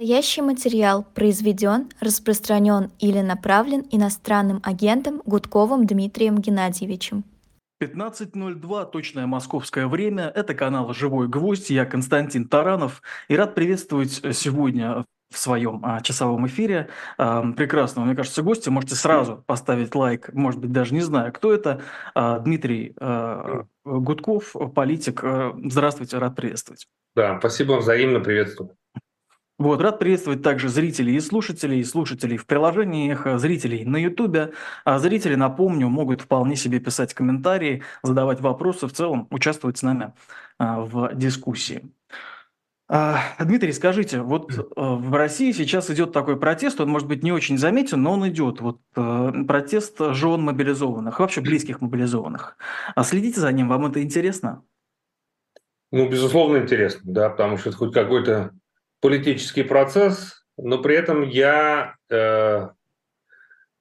Настоящий материал произведен, распространен или направлен иностранным агентом Гудковым Дмитрием Геннадьевичем. 15.02, точное московское время. Это канал «Живой гвоздь». Я Константин Таранов. И рад приветствовать сегодня в своем а, часовом эфире а, прекрасного, мне кажется, гостя. Можете сразу поставить лайк, может быть, даже не знаю, кто это. А, Дмитрий а, Гудков, политик. А, здравствуйте, рад приветствовать. Да, спасибо, взаимно приветствую. Вот, рад приветствовать также зрителей и слушателей, слушателей в приложениях, зрителей на Ютубе. А зрители, напомню, могут вполне себе писать комментарии, задавать вопросы, в целом участвовать с нами а, в дискуссии. А, Дмитрий, скажите, вот э, в России сейчас идет такой протест, он может быть не очень заметен, но он идет. Вот э, протест жен мобилизованных, вообще близких мобилизованных. А следите за ним, вам это интересно? Ну, безусловно, интересно, да, потому что это хоть какой-то политический процесс, но при этом я, э,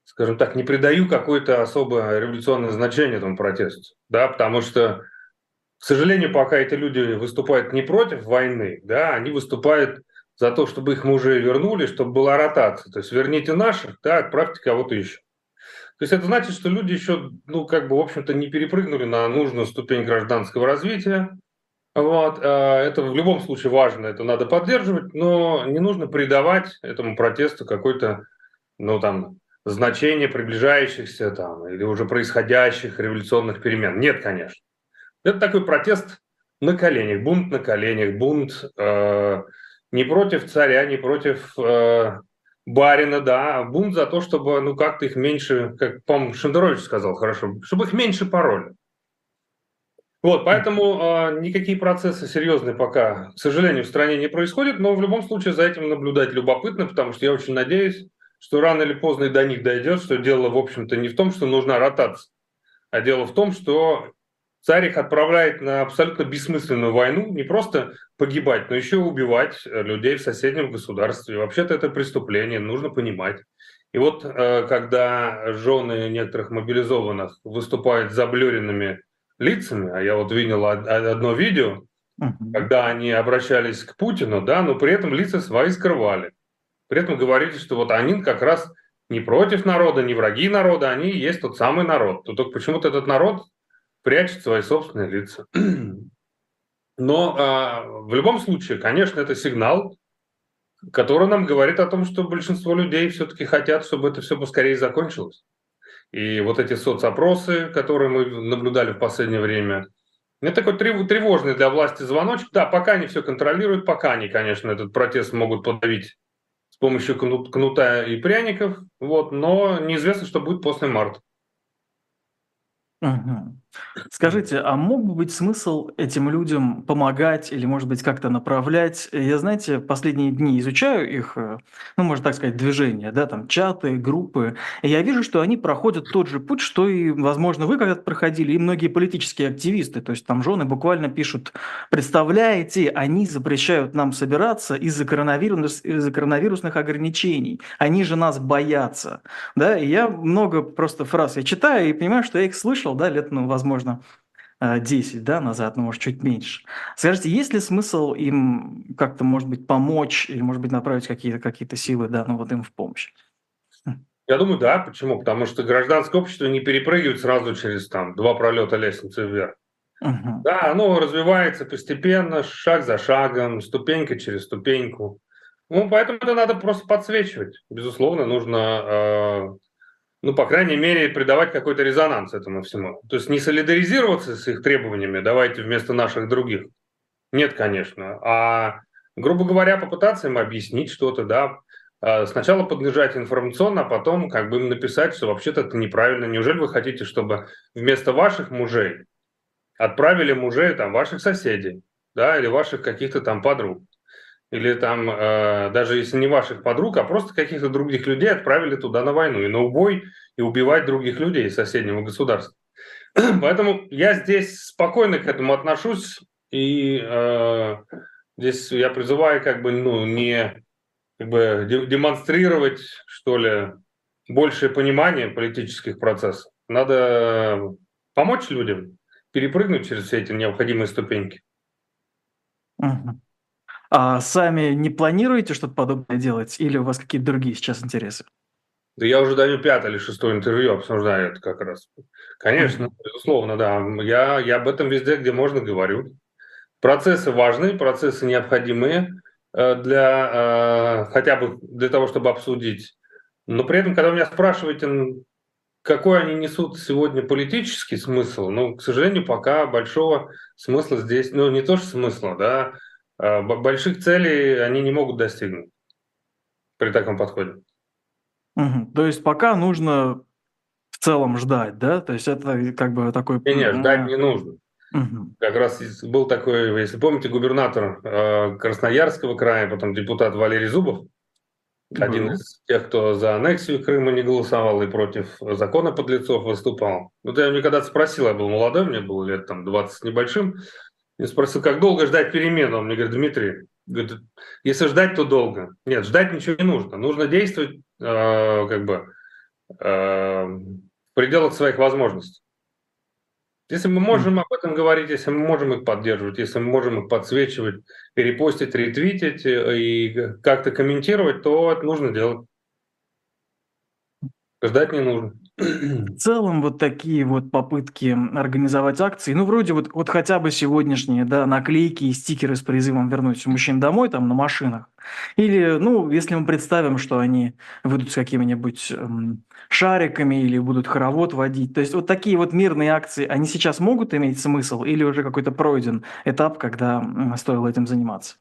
скажем так, не придаю какое-то особое революционное значение этому протесту, да, потому что, к сожалению, пока эти люди выступают не против войны, да, они выступают за то, чтобы их мужей вернули, чтобы была ротация. То есть верните наших, да, отправьте кого-то еще. То есть это значит, что люди еще, ну, как бы, в общем-то, не перепрыгнули на нужную ступень гражданского развития, вот, э, это в любом случае важно, это надо поддерживать, но не нужно придавать этому протесту какой-то, ну, там, значение приближающихся там, или уже происходящих революционных перемен. Нет, конечно. Это такой протест на коленях, бунт на коленях, бунт э, не против царя, не против э, барина, да, а бунт за то, чтобы, ну, как-то их меньше, как, по-моему, Шендерович сказал хорошо, чтобы их меньше пароли. Вот, поэтому э, никакие процессы серьезные пока, к сожалению, в стране не происходят, но в любом случае за этим наблюдать любопытно, потому что я очень надеюсь, что рано или поздно и до них дойдет, что дело, в общем-то, не в том, что нужна ротация, а дело в том, что царь их отправляет на абсолютно бессмысленную войну, не просто погибать, но еще убивать людей в соседнем государстве. Вообще-то это преступление, нужно понимать. И вот э, когда жены некоторых мобилизованных выступают заблюренными лицами, а я вот видел одно видео, uh-huh. когда они обращались к Путину, да, но при этом лица свои скрывали. При этом говорили, что вот они как раз не против народа, не враги народа, они есть тот самый народ. То только почему-то этот народ прячет свои собственные лица. Но а, в любом случае, конечно, это сигнал, который нам говорит о том, что большинство людей все-таки хотят, чтобы это все поскорее закончилось. И вот эти соцопросы, которые мы наблюдали в последнее время, это такой тревожный для власти звоночек. Да, пока они все контролируют, пока они, конечно, этот протест могут подавить с помощью кнута и пряников, вот, но неизвестно, что будет после марта. Угу. Скажите, а мог бы быть смысл этим людям помогать или, может быть, как-то направлять? Я, знаете, последние дни изучаю их, э, ну, можно так сказать, движения, да, там, чаты, группы, и я вижу, что они проходят тот же путь, что и, возможно, вы когда-то проходили, и многие политические активисты, то есть там жены буквально пишут, представляете, они запрещают нам собираться из-за коронавирус, из коронавирусных ограничений, они же нас боятся, да, и я много просто фраз я читаю и понимаю, что я их слышал, да, лет, ну, возможно, 10 э, да, назад, ну, может, чуть меньше. Скажите, есть ли смысл им как-то, может быть, помочь или, может быть, направить какие-то какие силы, да, ну, вот им в помощь? Я думаю, да. Почему? Потому что гражданское общество не перепрыгивает сразу через там два пролета лестницы вверх. Угу. Да, оно развивается постепенно, шаг за шагом, ступенька через ступеньку. Ну, поэтому это надо просто подсвечивать. Безусловно, нужно э, ну, по крайней мере, придавать какой-то резонанс этому всему. То есть не солидаризироваться с их требованиями, давайте вместо наших других. Нет, конечно. А, грубо говоря, попытаться им объяснить что-то, да, а, сначала поднажать информационно, а потом как бы им написать, что вообще-то это неправильно. Неужели вы хотите, чтобы вместо ваших мужей отправили мужей там ваших соседей, да, или ваших каких-то там подруг? Или там э, даже если не ваших подруг, а просто каких-то других людей отправили туда на войну и на убой, и убивать других людей из соседнего государства. Поэтому я здесь спокойно к этому отношусь, и э, здесь я призываю как бы ну, не как бы демонстрировать, что ли, большее понимание политических процессов. Надо помочь людям перепрыгнуть через все эти необходимые ступеньки. Uh-huh. А сами не планируете что-то подобное делать или у вас какие-то другие сейчас интересы? Да я уже даю пятое или шестое интервью, обсуждаю это как раз. Конечно, mm-hmm. безусловно, да. Я, я об этом везде, где можно, говорю. Процессы важны, процессы необходимые э, для э, хотя бы для того, чтобы обсудить. Но при этом, когда меня спрашиваете, какой они несут сегодня политический смысл, ну, к сожалению, пока большого смысла здесь, ну, не то что смысла, да, больших целей они не могут достигнуть при таком подходе. Мгм. То есть пока нужно в целом ждать, да? То есть это как бы такой... Не, не, ждать не нужно. Мгм. Как раз был такой, если помните, губернатор э, Красноярского края, потом депутат Валерий Зубов, один из тех, кто за аннексию Крыма не голосовал и против закона подлецов выступал. Вот я мне когда-то спросил, я был молодой, мне было лет там 20 с небольшим, я спросил, как долго ждать перемен? Он мне говорит, Дмитрий, говорит, если ждать, то долго. Нет, ждать ничего не нужно. Нужно действовать э, как бы э, в пределах своих возможностей. Если мы можем об этом говорить, если мы можем их поддерживать, если мы можем их подсвечивать, перепостить, ретвитить э, и как-то комментировать, то это нужно делать. Ждать не нужно. В целом вот такие вот попытки организовать акции, ну, вроде вот, вот хотя бы сегодняшние, да, наклейки и стикеры с призывом вернуть мужчин домой там на машинах. Или, ну, если мы представим, что они выйдут с какими-нибудь эм, шариками или будут хоровод водить. То есть вот такие вот мирные акции, они сейчас могут иметь смысл или уже какой-то пройден этап, когда стоило этим заниматься?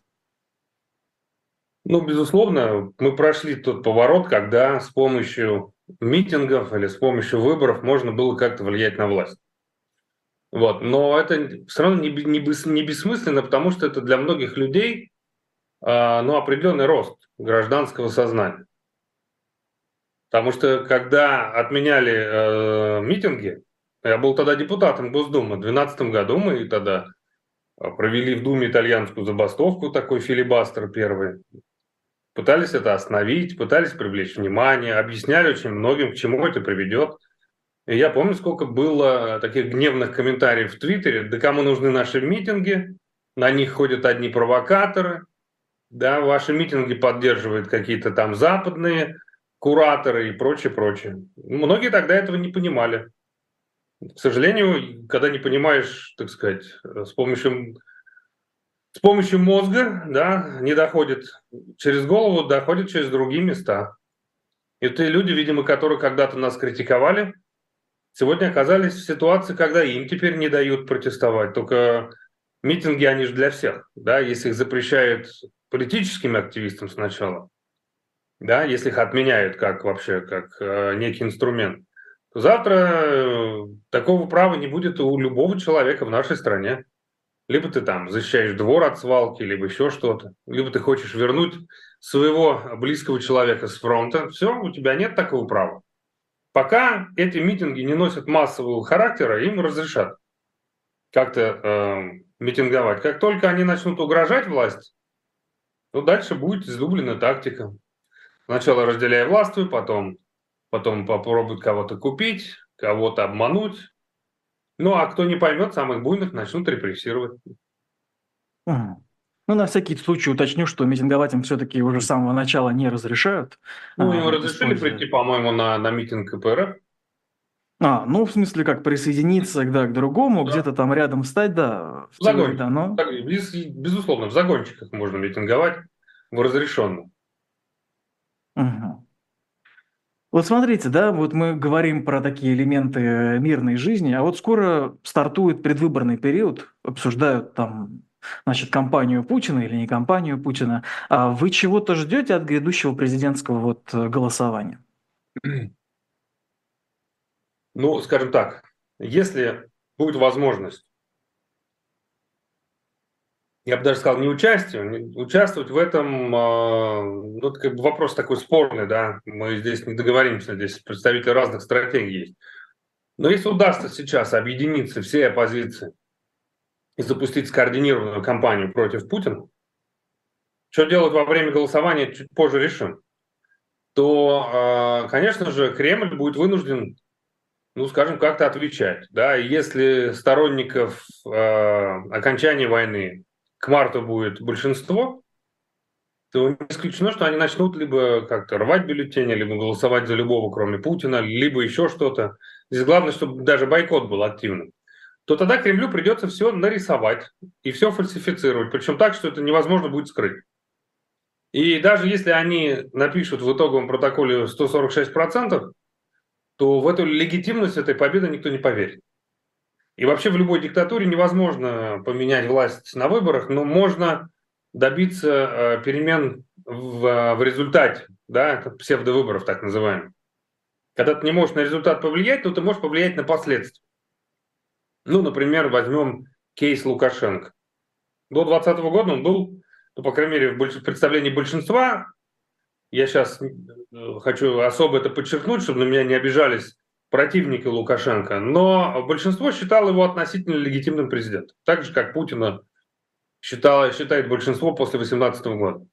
Ну, безусловно, мы прошли тот поворот, когда с помощью митингов или с помощью выборов можно было как-то влиять на власть. Вот. Но это все равно не, не, не бессмысленно, потому что это для многих людей э, ну, определенный рост гражданского сознания. Потому что когда отменяли э, митинги, я был тогда депутатом Госдумы, в 2012 году мы тогда провели в Думе итальянскую забастовку, такой филибастер первый пытались это остановить, пытались привлечь внимание, объясняли очень многим, к чему это приведет. И я помню, сколько было таких гневных комментариев в Твиттере, да кому нужны наши митинги, на них ходят одни провокаторы, да, ваши митинги поддерживают какие-то там западные кураторы и прочее, прочее. Многие тогда этого не понимали. К сожалению, когда не понимаешь, так сказать, с помощью с помощью мозга, да, не доходит через голову, доходит через другие места. И те люди, видимо, которые когда-то нас критиковали, сегодня оказались в ситуации, когда им теперь не дают протестовать. Только митинги, они же для всех, да, если их запрещают политическим активистам сначала, да, если их отменяют как вообще, как э, некий инструмент, то завтра э, такого права не будет у любого человека в нашей стране. Либо ты там защищаешь двор от свалки, либо еще что-то. Либо ты хочешь вернуть своего близкого человека с фронта. Все, у тебя нет такого права. Пока эти митинги не носят массового характера, им разрешат как-то э, митинговать. Как только они начнут угрожать власти, то дальше будет излюбленная тактика. Сначала разделяя властвуй, потом, потом попробуют кого-то купить, кого-то обмануть, ну, а кто не поймет, самых буйных начнут репрессировать. Ну, на всякий случай уточню, что митинговать им все-таки уже с самого начала не разрешают. Ну, им а, разрешили используя... прийти, по-моему, на, на митинг КПРФ. А, ну, в смысле, как присоединиться да, к другому, да. где-то там рядом встать, да. В загончиках, да, но... Без, безусловно, в загончиках можно митинговать в разрешенном. Угу. Вот смотрите, да, вот мы говорим про такие элементы э, мирной жизни, а вот скоро стартует предвыборный период, обсуждают там, значит, кампанию Путина или не кампанию Путина. А вы чего-то ждете от грядущего президентского вот э, голосования? Ну, скажем так, если будет возможность я бы даже сказал, не участие, участвовать в этом, а, ну, это как бы вопрос такой спорный, да, мы здесь не договоримся, здесь представители разных стратегий есть. Но если удастся сейчас объединиться всей оппозиции и запустить скоординированную кампанию против Путина, что делать во время голосования, чуть позже решим, то, а, конечно же, Кремль будет вынужден, ну, скажем, как-то отвечать. Да? Если сторонников э, окончания войны к марту будет большинство, то не исключено, что они начнут либо как-то рвать бюллетени, либо голосовать за любого, кроме Путина, либо еще что-то. Здесь главное, чтобы даже бойкот был активным. То тогда Кремлю придется все нарисовать и все фальсифицировать, причем так, что это невозможно будет скрыть. И даже если они напишут в итоговом протоколе 146%, то в эту легитимность этой победы никто не поверит. И вообще в любой диктатуре невозможно поменять власть на выборах, но можно добиться э, перемен в, в результате, да, псевдовыборов так называемых. Когда ты не можешь на результат повлиять, то ты можешь повлиять на последствия. Ну, например, возьмем кейс Лукашенко. До 2020 года он был, ну, по крайней мере, в представлении большинства, я сейчас э, хочу особо это подчеркнуть, чтобы на меня не обижались противники Лукашенко, но большинство считало его относительно легитимным президентом, так же, как Путина считало, считает большинство после 2018 года.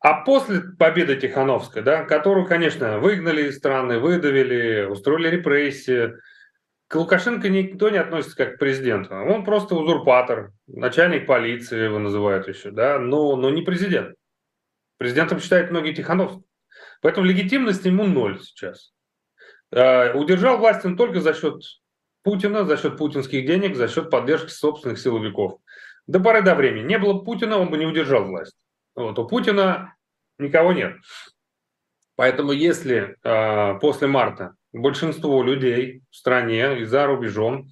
А после победы Тихановской, да, которую, конечно, выгнали из страны, выдавили, устроили репрессии, к Лукашенко никто не относится как к президенту. Он просто узурпатор, начальник полиции его называют еще, да, но, но не президент. Президентом считают многие Тихановского. Поэтому легитимность ему ноль сейчас. Э, удержал власть он только за счет Путина, за счет путинских денег, за счет поддержки собственных силовиков. До поры до времени. Не было Путина, он бы не удержал власть. Вот, у Путина никого нет. Поэтому если э, после марта большинство людей в стране и за рубежом,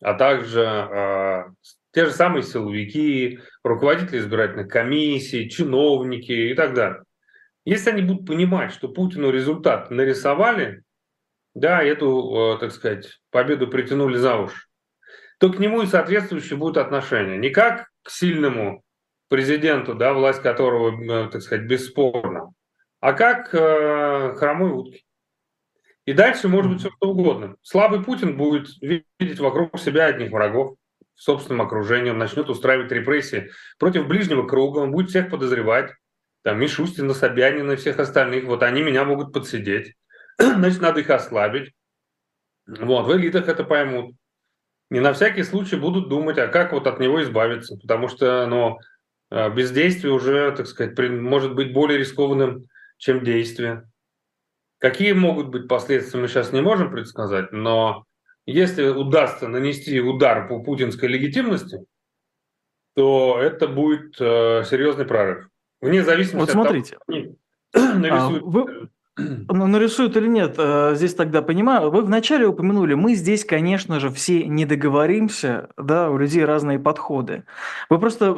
а также э, те же самые силовики, руководители избирательных комиссий, чиновники и так далее, если они будут понимать, что Путину результат нарисовали, да, эту, э, так сказать, победу притянули за уши, то к нему и соответствующее будет отношение. Не как к сильному президенту, да, власть которого, э, так сказать, бесспорно, а как э, хромой утки. И дальше может быть все что угодно. Слабый Путин будет видеть вокруг себя одних врагов в собственном окружении, он начнет устраивать репрессии против ближнего круга, он будет всех подозревать, там, Мишустина, Собянина и всех остальных, вот они меня могут подсидеть. значит, надо их ослабить. Вот, в элитах это поймут. И на всякий случай будут думать, а как вот от него избавиться, потому что ну, э, бездействие уже, так сказать, может быть более рискованным, чем действие. Какие могут быть последствия, мы сейчас не можем предсказать, но если удастся нанести удар по путинской легитимности, то это будет э, серьезный прорыв. Вне зависимости вот смотрите. от того, нарисуют... а, вы, ну, нарисуют или нет, э, здесь тогда понимаю. Вы вначале упомянули, мы здесь, конечно же, все не договоримся, да, у людей разные подходы. Вы просто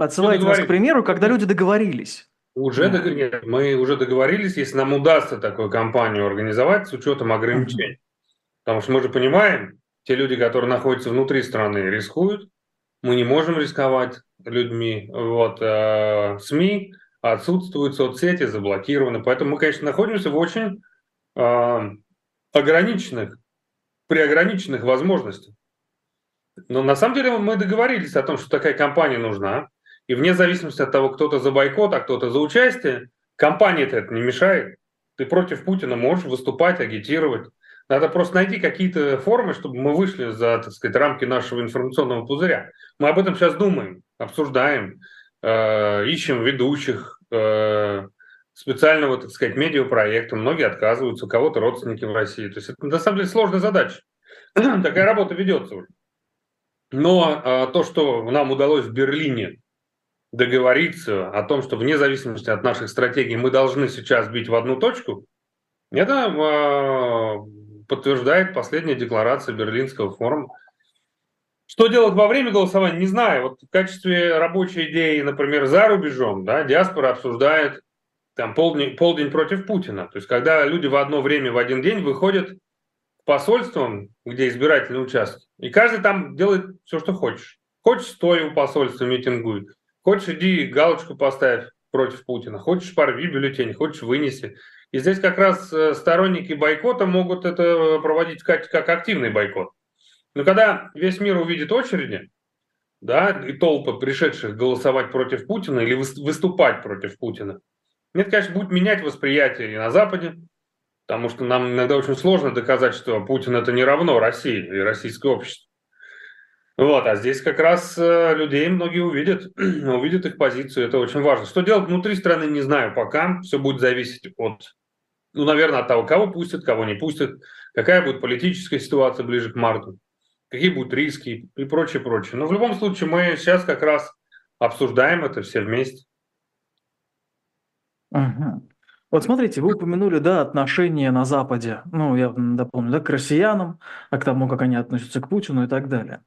отсылаете нас к примеру, когда люди договорились. Уже договорились. Мы уже договорились, если нам удастся такую кампанию организовать с учетом ограничений. Потому что мы же понимаем, те люди, которые находятся внутри страны, рискуют. Мы не можем рисковать людьми. Вот, э, СМИ отсутствуют соцсети, заблокированы. Поэтому мы, конечно, находимся в очень э, ограниченных, при ограниченных возможностях. Но на самом деле мы договорились о том, что такая компания нужна. И вне зависимости от того, кто-то за бойкот, а кто-то за участие, компания-то это не мешает. Ты против Путина можешь выступать, агитировать. Надо просто найти какие-то формы, чтобы мы вышли за, так сказать, рамки нашего информационного пузыря. Мы об этом сейчас думаем, обсуждаем, ищем ведущих, Э, специального, так сказать, медиапроекта. Многие отказываются, у кого-то родственники в России. То есть это на самом деле сложная задача. Такая работа ведется уже. Но а, то, что нам удалось в Берлине договориться о том, что вне зависимости от наших стратегий мы должны сейчас бить в одну точку, это а, подтверждает последняя декларация Берлинского форума что делать во время голосования, не знаю. Вот в качестве рабочей идеи, например, за рубежом, да, диаспора обсуждает там полдень, полдень против Путина. То есть, когда люди в одно время, в один день выходят к посольствам, где избиратели участвуют, и каждый там делает все, что хочешь. Хочешь, стой у посольства, митингуй. Хочешь, иди галочку поставь против Путина. Хочешь, порви бюллетень, хочешь, вынеси. И здесь как раз э, сторонники бойкота могут это проводить как, как активный бойкот. Но когда весь мир увидит очереди, да, и толпы пришедших голосовать против Путина или выступать против Путина, это, конечно, будет менять восприятие и на Западе, потому что нам иногда очень сложно доказать, что Путин это не равно России и российское общество. Вот, а здесь как раз э, людей многие увидят, увидят их позицию, это очень важно. Что делать внутри страны, не знаю пока, все будет зависеть от, ну, наверное, от того, кого пустят, кого не пустят, какая будет политическая ситуация ближе к марту, какие будут риски и прочее, прочее. Но в любом случае мы сейчас как раз обсуждаем это все вместе. Угу. Вот смотрите, вы упомянули, да, отношения на Западе, ну, я дополню, да, к россиянам, а к тому, как они относятся к Путину и так далее.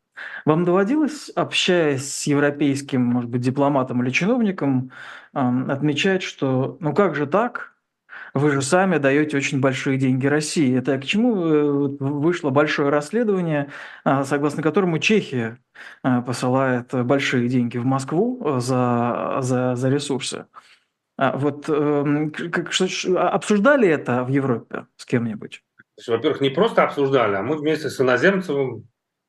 Вам доводилось, общаясь с европейским, может быть, дипломатом или чиновником, отмечать, что ну как же так? Вы же сами даете очень большие деньги России. Это к чему э, вышло большое расследование, а, согласно которому Чехия а, посылает большие деньги в Москву э, за, за, за ресурсы? А, вот эм, как, а, обсуждали это в Европе с кем-нибудь? Во-первых, не просто обсуждали, а мы вместе с иноземцем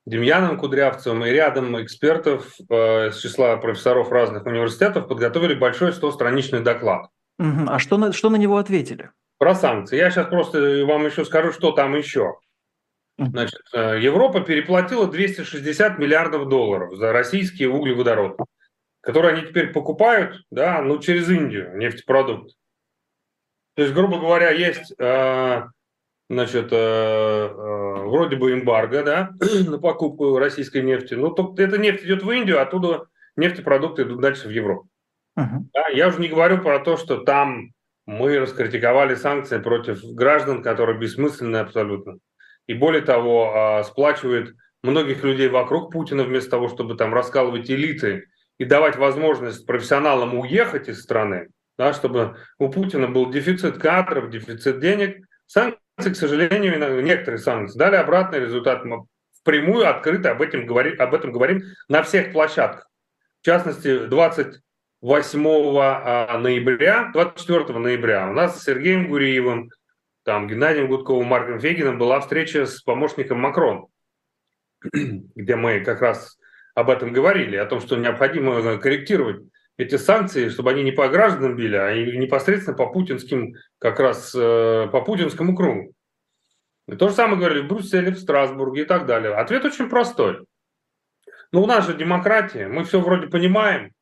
Демьяном Кудрявцевым и рядом экспертов э, с числа профессоров разных университетов подготовили большой 100-страничный доклад. Угу. А что на, что на него ответили? Про санкции. Я сейчас просто вам еще скажу, что там еще. Значит, э, Европа переплатила 260 миллиардов долларов за российские углеводороды которые они теперь покупают, да, ну, через Индию, нефтепродукт. То есть, грубо говоря, есть, э, значит, э, э, вроде бы эмбарго, да, на покупку российской нефти. Ну, только эта нефть идет в Индию, а оттуда нефтепродукты идут дальше в Европу. Uh-huh. Да, я уже не говорю про то, что там мы раскритиковали санкции против граждан, которые бессмысленны абсолютно. И более того, а, сплачивает многих людей вокруг Путина вместо того, чтобы там раскалывать элиты и давать возможность профессионалам уехать из страны, да, чтобы у Путина был дефицит кадров, дефицит денег. Санкции, к сожалению, некоторые санкции дали обратный результат. Мы впрямую, открыто об этом, говори, об этом говорим на всех площадках. В частности, 20 8 а, ноября, 24 ноября у нас с Сергеем Гуриевым, там, Геннадием Гудковым, Марком Фегиным была встреча с помощником Макрона, где мы как раз об этом говорили, о том, что необходимо э, корректировать эти санкции, чтобы они не по гражданам били, а непосредственно по путинским, как раз э, по путинскому кругу. И то же самое говорили в Брюсселе, в Страсбурге и так далее. Ответ очень простой. Ну у нас же демократия, мы все вроде понимаем,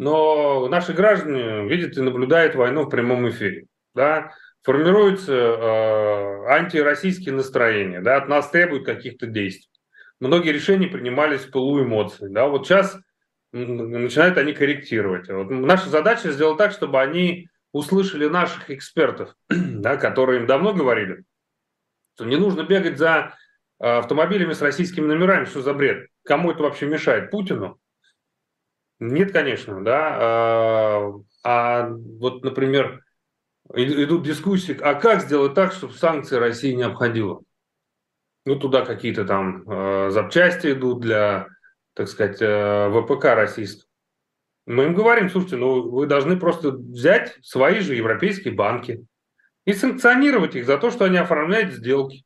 но наши граждане видят и наблюдают войну в прямом эфире. Да? Формируются э, антироссийские настроения, да? от нас требуют каких-то действий многие решения принимались в пылу эмоций. Да? Вот сейчас начинают они корректировать. Вот наша задача сделать так, чтобы они услышали наших экспертов, да, которые им давно говорили, что не нужно бегать за а, автомобилями с российскими номерами, что за бред? Кому это вообще мешает? Путину? Нет, конечно, да. А, а вот, например, идут дискуссии, а как сделать так, чтобы санкции России не обходило? Ну, туда какие-то там э, запчасти идут для, так сказать, э, ВПК российского. Мы им говорим, слушайте, ну вы должны просто взять свои же европейские банки и санкционировать их за то, что они оформляют сделки.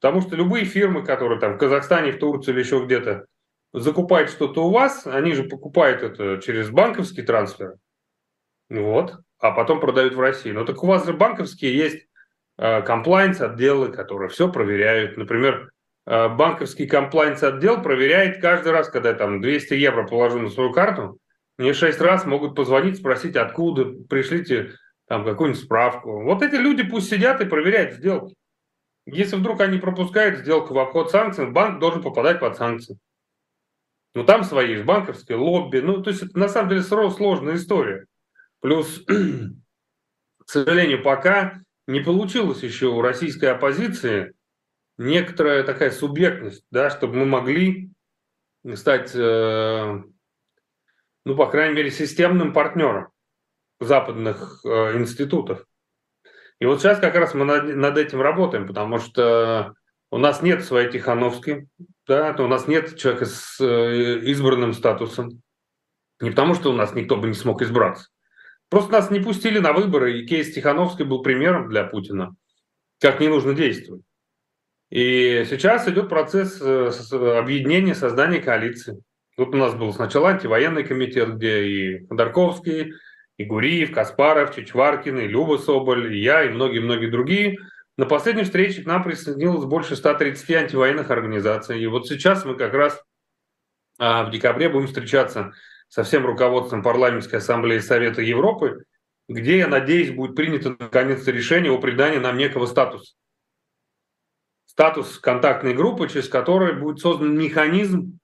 Потому что любые фирмы, которые там в Казахстане, в Турции или еще где-то закупают что-то у вас, они же покупают это через банковский трансфер. Вот. А потом продают в России. Но так у вас же банковские есть комплайнс э, отделы, которые все проверяют. Например, э, банковский комплайнс отдел проверяет каждый раз, когда я там 200 евро положу на свою карту, мне шесть раз могут позвонить, спросить, откуда, пришлите там какую-нибудь справку. Вот эти люди пусть сидят и проверяют сделки. Если вдруг они пропускают сделку в обход санкций, банк должен попадать под санкции. Ну, там свои же банковские лобби. Ну, то есть это на самом деле сложная история. Плюс, к сожалению, пока не получилось еще у российской оппозиции некоторая такая субъектность, да, чтобы мы могли стать, э, ну, по крайней мере, системным партнером западных э, институтов. И вот сейчас как раз мы над, над этим работаем, потому что у нас нет своей Тихановской, да, то у нас нет человека с э, избранным статусом. Не потому, что у нас никто бы не смог избраться, Просто нас не пустили на выборы, и кейс Тихановской был примером для Путина, как не нужно действовать. И сейчас идет процесс э, объединения, создания коалиции. Вот у нас был сначала антивоенный комитет, где и Ходорковский, и Гуриев, Каспаров, Чичваркин, и Люба Соболь, и я, и многие-многие другие. На последней встрече к нам присоединилось больше 130 антивоенных организаций. И вот сейчас мы как раз а в декабре будем встречаться со всем руководством Парламентской ассамблеи Совета Европы, где, я надеюсь, будет принято наконец-то решение о придании нам некого статуса. Статус контактной группы, через который будет создан механизм,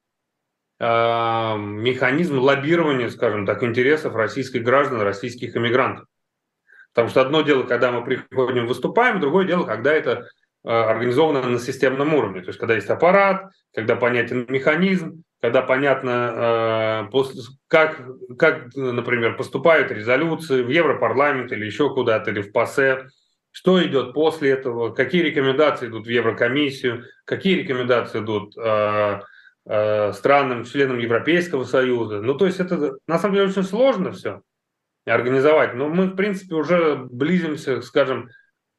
э, механизм лоббирования, скажем так, интересов российских граждан, российских иммигрантов. Потому что одно дело, когда мы приходим, выступаем, другое дело, когда это э, организовано на системном уровне. То есть, когда есть аппарат, когда понятен механизм, когда понятно, э, как, как, например, поступают резолюции в Европарламент или еще куда-то, или в ПАСЕ, что идет после этого, какие рекомендации идут в Еврокомиссию, какие рекомендации идут э, странам, членам Европейского Союза. Ну, то есть это на самом деле очень сложно все организовать, но мы, в принципе, уже близимся, скажем,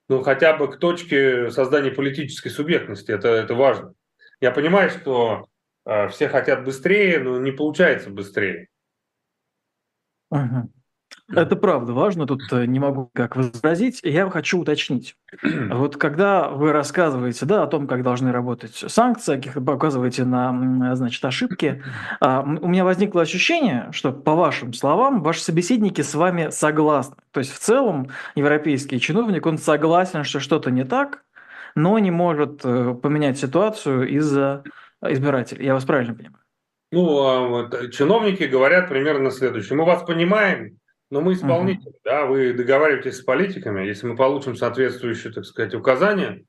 ну, хотя бы к точке создания политической субъектности, это, это важно. Я понимаю, что а, все хотят быстрее, но не получается быстрее. Угу. Это правда важно, тут э, не могу как возразить. Я хочу уточнить. Вот когда вы рассказываете да, о том, как должны работать санкции, показываете на значит, ошибки, а, у меня возникло ощущение, что по вашим словам, ваши собеседники с вами согласны. То есть в целом европейский чиновник, он согласен, что что-то не так, но не может э, поменять ситуацию из-за избиратель. Я вас правильно понимаю? Ну, а вот, чиновники говорят примерно следующее. Мы вас понимаем, но мы исполнители, uh-huh. да, вы договариваетесь с политиками. Если мы получим соответствующие, так сказать, указания,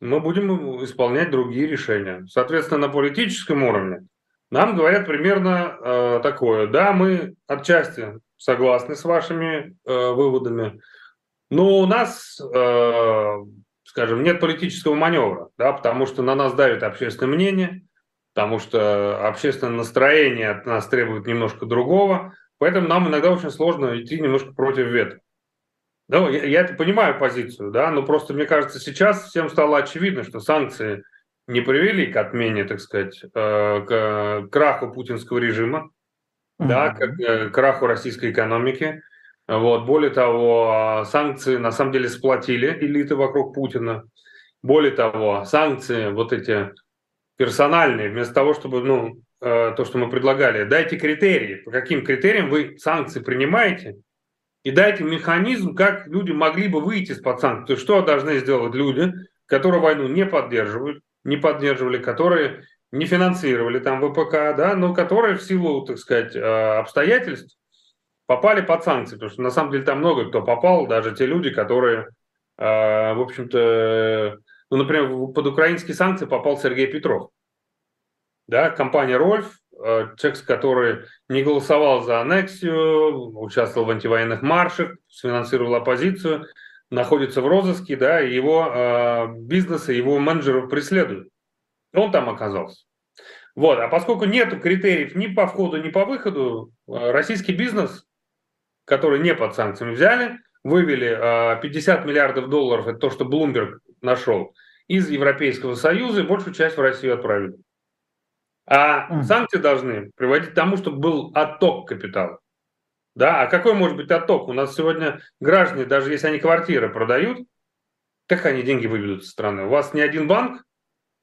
мы будем исполнять другие решения. Соответственно, на политическом уровне нам говорят примерно э, такое. Да, мы отчасти согласны с вашими э, выводами, но у нас э, скажем, нет политического маневра, да, потому что на нас давит общественное мнение, потому что общественное настроение от нас требует немножко другого, поэтому нам иногда очень сложно идти немножко против ветра. Да, я, я это понимаю позицию, да, но просто мне кажется, сейчас всем стало очевидно, что санкции не привели к отмене, так сказать, э, к краху путинского режима, mm-hmm. да, к, к краху российской экономики, вот. Более того, санкции на самом деле сплотили элиты вокруг Путина. Более того, санкции вот эти персональные, вместо того, чтобы, ну, э, то, что мы предлагали, дайте критерии, по каким критериям вы санкции принимаете, и дайте механизм, как люди могли бы выйти из-под санкций. Что должны сделать люди, которые войну не поддерживают, не поддерживали, которые не финансировали там ВПК, да, но которые в силу, так сказать, э, обстоятельств попали под санкции, потому что на самом деле там много кто попал, даже те люди, которые, э, в общем-то, ну, например, под украинские санкции попал Сергей Петров. Да, компания Рольф, э, человек, который не голосовал за аннексию, участвовал в антивоенных маршах, сфинансировал оппозицию, находится в розыске, да, и его э, бизнесы, его менеджеров преследуют. Он там оказался. Вот. А поскольку нет критериев ни по входу, ни по выходу, э, российский бизнес которые не под санкциями взяли, вывели 50 а, миллиардов долларов, это то, что Bloomberg нашел, из Европейского Союза и большую часть в Россию отправили. А санкции должны приводить к тому, чтобы был отток капитала. Да, а какой может быть отток? У нас сегодня граждане, даже если они квартиры продают, как они деньги выведут из страны? У вас ни один банк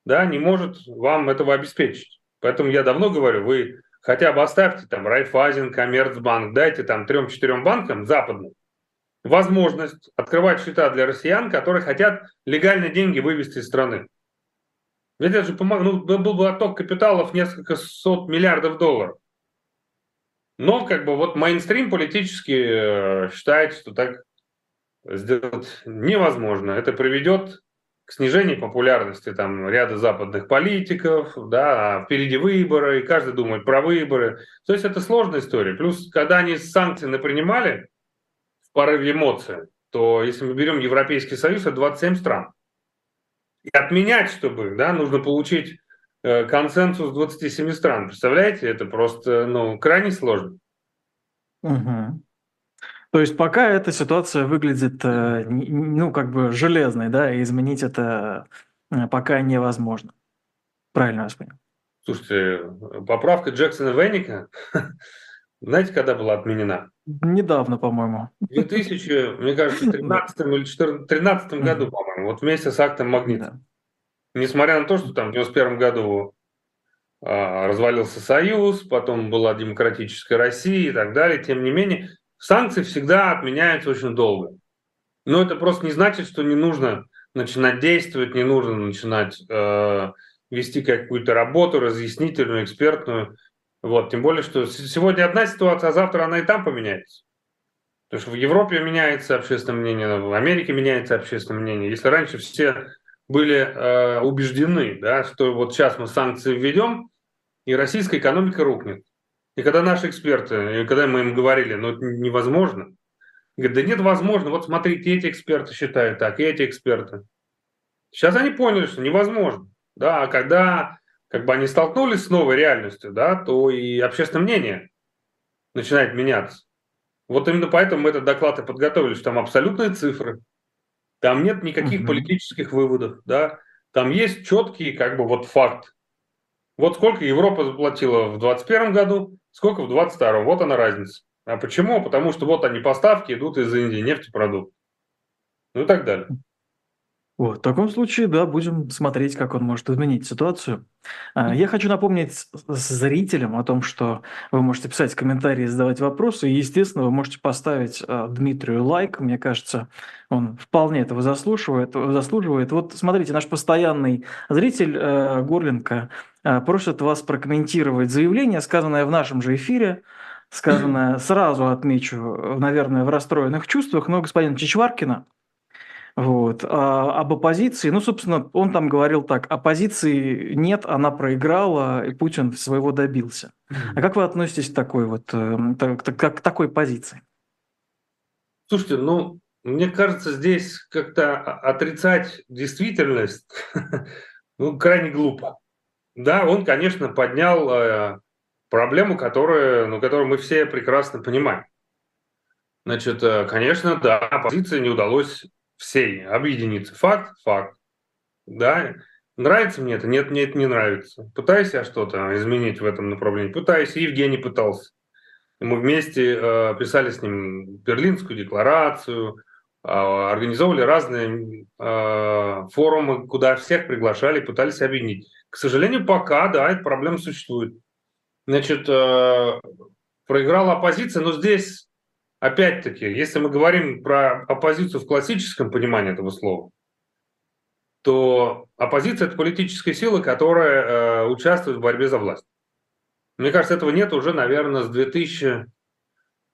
да, не может вам этого обеспечить. Поэтому я давно говорю, вы хотя бы оставьте там Райфайзен, Коммерцбанк, дайте там трем-четырем банкам западным возможность открывать счета для россиян, которые хотят легально деньги вывести из страны. Ведь это же помог... ну, был бы отток капиталов несколько сот миллиардов долларов. Но как бы вот мейнстрим политически э, считает, что так сделать невозможно. Это приведет к снижению популярности там ряда западных политиков, да, а впереди выборы, и каждый думает про выборы. То есть это сложная история. Плюс, когда они санкции напринимали в порыве эмоций, то если мы берем Европейский Союз, это 27 стран. И отменять, чтобы, да, нужно получить э, консенсус 27 стран. Представляете, это просто, ну, крайне сложно. Угу. То есть пока эта ситуация выглядит, э, ну, как бы железной, да, и изменить это э, пока невозможно. Правильно вас понял? Слушайте, поправка Джексона Венника, знаете, когда была отменена? Недавно, по-моему. В 2000, мне кажется, 13 или 14, 13 году, по-моему, вот вместе с актом Магнит. Да. Несмотря на то, что там в 91 году а, развалился Союз, потом была демократическая Россия и так далее. Тем не менее, санкции всегда отменяются очень долго. Но это просто не значит, что не нужно начинать действовать, не нужно начинать э, вести какую-то работу разъяснительную, экспертную. Вот, тем более, что сегодня одна ситуация, а завтра она и там поменяется. Потому что в Европе меняется общественное мнение, в Америке меняется общественное мнение. Если раньше все были э, убеждены, да, что вот сейчас мы санкции введем, и российская экономика рухнет. И когда наши эксперты, и когда мы им говорили, ну это невозможно, говорят, да нет, возможно, вот смотрите, эти эксперты считают так, и эти эксперты. Сейчас они поняли, что невозможно. Да, а когда как бы они столкнулись с новой реальностью, да, то и общественное мнение начинает меняться. Вот именно поэтому мы этот доклад и подготовили, что там абсолютные цифры, там нет никаких угу. политических выводов, да, там есть четкий как бы вот факт. Вот сколько Европа заплатила в 2021 году, сколько в 2022, вот она разница. А почему? Потому что вот они поставки идут из Индии, нефтепродукт. Ну и так далее. Вот, в таком случае, да, будем смотреть, как он может изменить ситуацию. А, я хочу напомнить зрителям о том, что вы можете писать комментарии, задавать вопросы. И, естественно, вы можете поставить а, Дмитрию лайк. Мне кажется, он вполне этого заслуживает. заслуживает. Вот смотрите, наш постоянный зритель э, Горленко э, просит вас прокомментировать заявление, сказанное в нашем же эфире, сказанное, сразу отмечу, наверное, в расстроенных чувствах, но господина Чичваркина, вот. А об оппозиции, ну, собственно, он там говорил так, оппозиции нет, она проиграла, и Путин своего добился. А как вы относитесь к такой вот, э, к, такой позиции? Слушайте, ну, мне кажется, здесь как-то отрицать действительность ну, крайне глупо. Да, он, конечно, поднял э, проблему, которую, ну, которую мы все прекрасно понимаем. Значит, э, конечно, да, оппозиции не удалось всей объединиться. Факт, факт. Да, нравится мне это? Нет, мне это не нравится. Пытаюсь я что-то изменить в этом направлении. Пытаюсь, и Евгений пытался. Мы вместе э, писали с ним Берлинскую декларацию, э, организовывали разные э, форумы, куда всех приглашали, пытались объединить. К сожалению, пока, да, эта проблема существует. Значит, э, проиграла оппозиция, но здесь опять-таки, если мы говорим про оппозицию в классическом понимании этого слова, то оппозиция – это политическая сила, которая э, участвует в борьбе за власть. Мне кажется, этого нет уже, наверное, с 2000...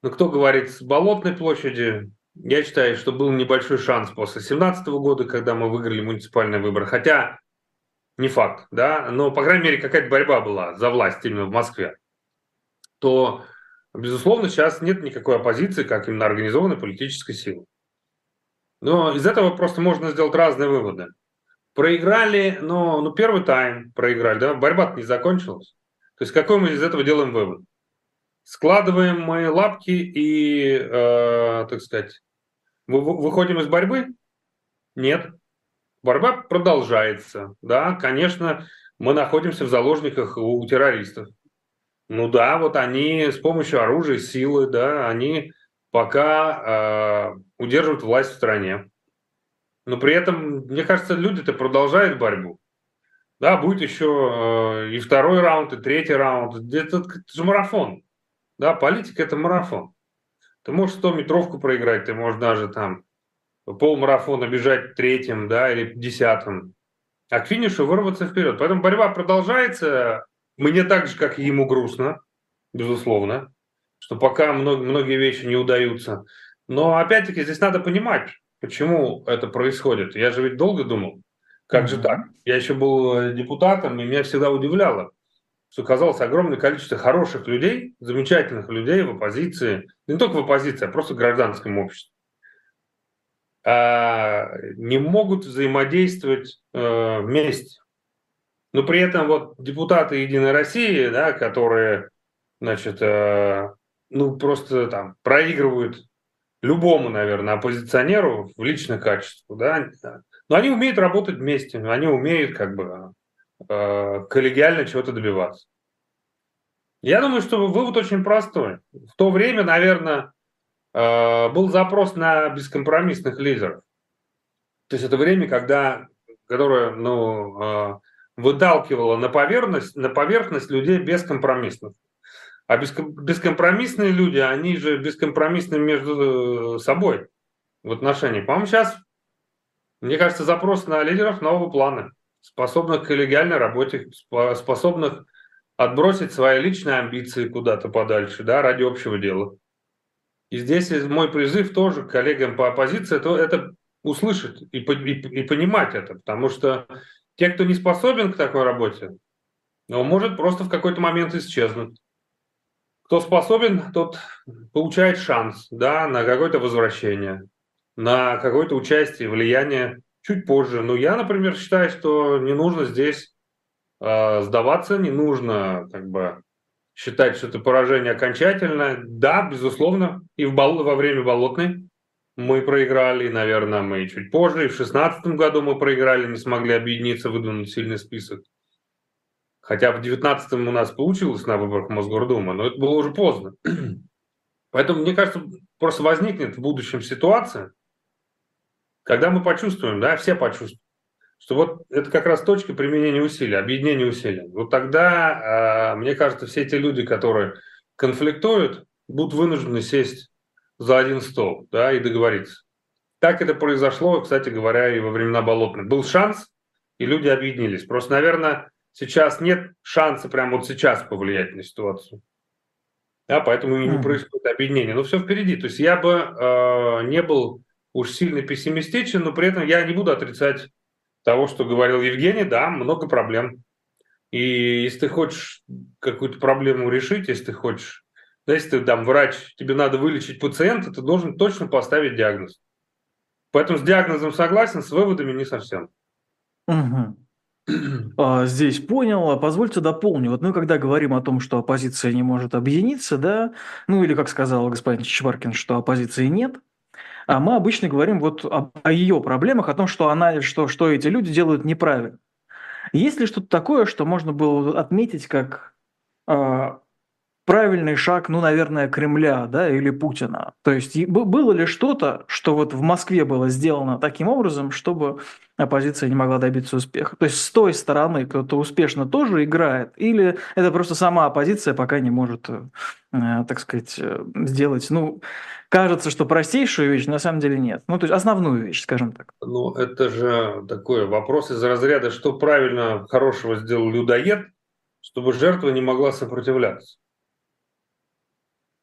Ну, кто говорит, с Болотной площади, я считаю, что был небольшой шанс после 2017 года, когда мы выиграли муниципальные выборы. Хотя не факт, да, но, по крайней мере, какая-то борьба была за власть именно в Москве. То Безусловно, сейчас нет никакой оппозиции, как именно организованной политической силы. Но из этого просто можно сделать разные выводы. Проиграли, но ну, первый тайм проиграли, да, борьба не закончилась. То есть какой мы из этого делаем вывод? Складываем мы лапки и, э, так сказать, выходим из борьбы? Нет. Борьба продолжается. Да, конечно, мы находимся в заложниках у террористов. Ну да, вот они с помощью оружия, силы, да, они пока э, удерживают власть в стране. Но при этом, мне кажется, люди-то продолжают борьбу. Да, будет еще э, и второй раунд, и третий раунд. Это, это же марафон. Да, политика – это марафон. Ты можешь 100-метровку проиграть, ты можешь даже там полмарафона бежать третьим, да, или десятым, а к финишу вырваться вперед. Поэтому борьба продолжается, мне так же, как и ему грустно, безусловно, что пока многие вещи не удаются. Но опять-таки здесь надо понимать, почему это происходит. Я же ведь долго думал, как же так? Я еще был э, депутатом, и меня всегда удивляло, что казалось огромное количество хороших людей, замечательных людей в оппозиции, не только в оппозиции, а просто в гражданском обществе, а, не могут взаимодействовать э, вместе. Но при этом вот депутаты Единой России, да, которые, значит, э, ну просто там проигрывают любому, наверное, оппозиционеру в личных качествах, да, но они умеют работать вместе, они умеют как бы э, коллегиально чего-то добиваться. Я думаю, что вывод очень простой. В то время, наверное, э, был запрос на бескомпромиссных лидеров. То есть это время, когда, которое, ну, э, выталкивала на поверхность, на поверхность людей бескомпромиссных. А бескомпромиссные люди, они же бескомпромиссны между э, собой в отношениях. По-моему, сейчас, мне кажется, запрос на лидеров нового плана, способных к коллегиальной работе, способных отбросить свои личные амбиции куда-то подальше, да, ради общего дела. И здесь мой призыв тоже к коллегам по оппозиции, это, это услышать и, и, и понимать это, потому что те, кто не способен к такой работе, он может просто в какой-то момент исчезнуть. Кто способен, тот получает шанс да, на какое-то возвращение, на какое-то участие, влияние чуть позже. Но я, например, считаю, что не нужно здесь э, сдаваться, не нужно как бы считать, что это поражение окончательное. Да, безусловно, и в бол- во время болотной мы проиграли, наверное, мы чуть позже, и в 2016 году мы проиграли, не смогли объединиться, выдвинуть сильный список. Хотя в 19 у нас получилось на выборах Мосгордумы, но это было уже поздно. Поэтому, мне кажется, просто возникнет в будущем ситуация, когда мы почувствуем, да, все почувствуют, что вот это как раз точка применения усилий, объединения усилий. Вот тогда, а, мне кажется, все эти люди, которые конфликтуют, будут вынуждены сесть за один стол да, и договориться. Так это произошло, кстати говоря, и во времена Болотных. Был шанс, и люди объединились. Просто, наверное, Сейчас нет шанса прямо вот сейчас повлиять на ситуацию. Да, поэтому и не происходит объединение. Но все впереди. То есть я бы э, не был уж сильно пессимистичен, но при этом я не буду отрицать того, что говорил Евгений. Да, много проблем. И если ты хочешь какую-то проблему решить, если ты хочешь, если ты там врач, тебе надо вылечить пациента, ты должен точно поставить диагноз. Поэтому с диагнозом согласен, с выводами не совсем. Угу. Здесь понял. А позвольте дополню. Вот мы когда говорим о том, что оппозиция не может объединиться, да, ну или, как сказал господин Чичваркин, что оппозиции нет, а мы обычно говорим вот о, о ее проблемах, о том, что она, что, что эти люди делают неправильно. Есть ли что-то такое, что можно было отметить как а, правильный шаг, ну, наверное, Кремля, да, или Путина. То есть было ли что-то, что вот в Москве было сделано таким образом, чтобы оппозиция не могла добиться успеха? То есть с той стороны кто-то успешно тоже играет, или это просто сама оппозиция пока не может, э, так сказать, э, сделать, ну, кажется, что простейшую вещь, на самом деле нет. Ну, то есть основную вещь, скажем так. Ну, это же такой вопрос из разряда, что правильно хорошего сделал людоед, чтобы жертва не могла сопротивляться.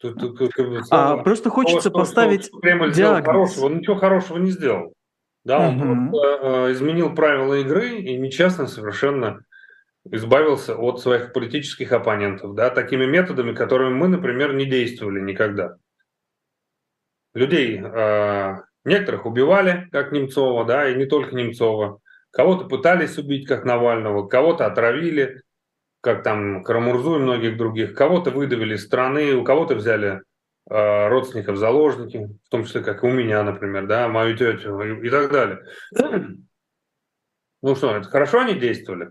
Тут, тут, тут, тут, а, просто хочется того, поставить что, Кремль диагноз. хорошего. Он ничего хорошего не сделал. Да, он угу. просто э, изменил правила игры и нечестно совершенно избавился от своих политических оппонентов, да, такими методами, которыми мы, например, не действовали никогда. Людей э, некоторых убивали, как Немцова, да, и не только Немцова. Кого-то пытались убить, как Навального, кого-то отравили, как там Карамурзу и многих других. Кого-то выдавили из страны, у кого-то взяли э, родственников заложники, в том числе, как и у меня, например, да, мою тетю и, и так далее. Ну что, это хорошо они действовали?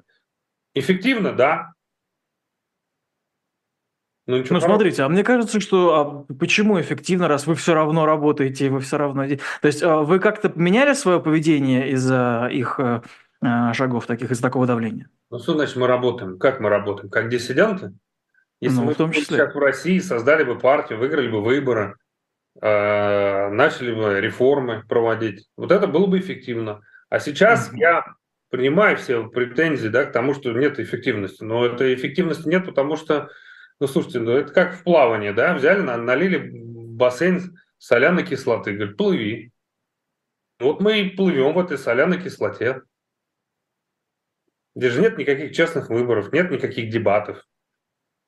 Эффективно, да. Ну, ну смотрите, а мне кажется, что а почему эффективно, раз вы все равно работаете, вы все равно... То есть а вы как-то меняли свое поведение из-за их э, шагов таких, из-за такого давления? Ну, что значит мы работаем? Как мы работаем? Как диссиденты? Если ну, мы в том числе. сейчас в России создали бы партию, выиграли бы выборы, э, начали бы реформы проводить, вот это было бы эффективно. А сейчас mm-hmm. я принимаю все претензии да, к тому, что нет эффективности. Но этой эффективности нет, потому что, ну, слушайте, ну, это как в плавании, да, взяли, налили бассейн соляной кислоты, говорят, плыви. Вот мы и плывем в этой соляной кислоте где же нет никаких честных выборов, нет никаких дебатов.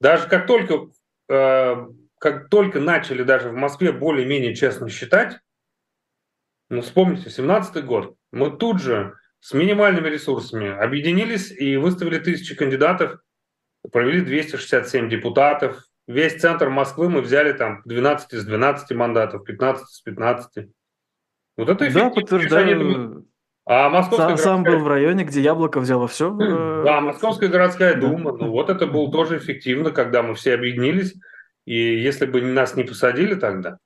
Даже как только, э, как только начали даже в Москве более-менее честно считать, ну, вспомните, 17 год, мы тут же с минимальными ресурсами объединились и выставили тысячи кандидатов, провели 267 депутатов. Весь центр Москвы мы взяли там 12 из 12 мандатов, 15 из 15. Вот это Да, подтверждаю. А Московская сам, городская... сам был в районе, где яблоко взяло все. Э, да, Московская городская дума. Ну вот это было тоже эффективно, когда мы все объединились. И если бы нас не посадили тогда,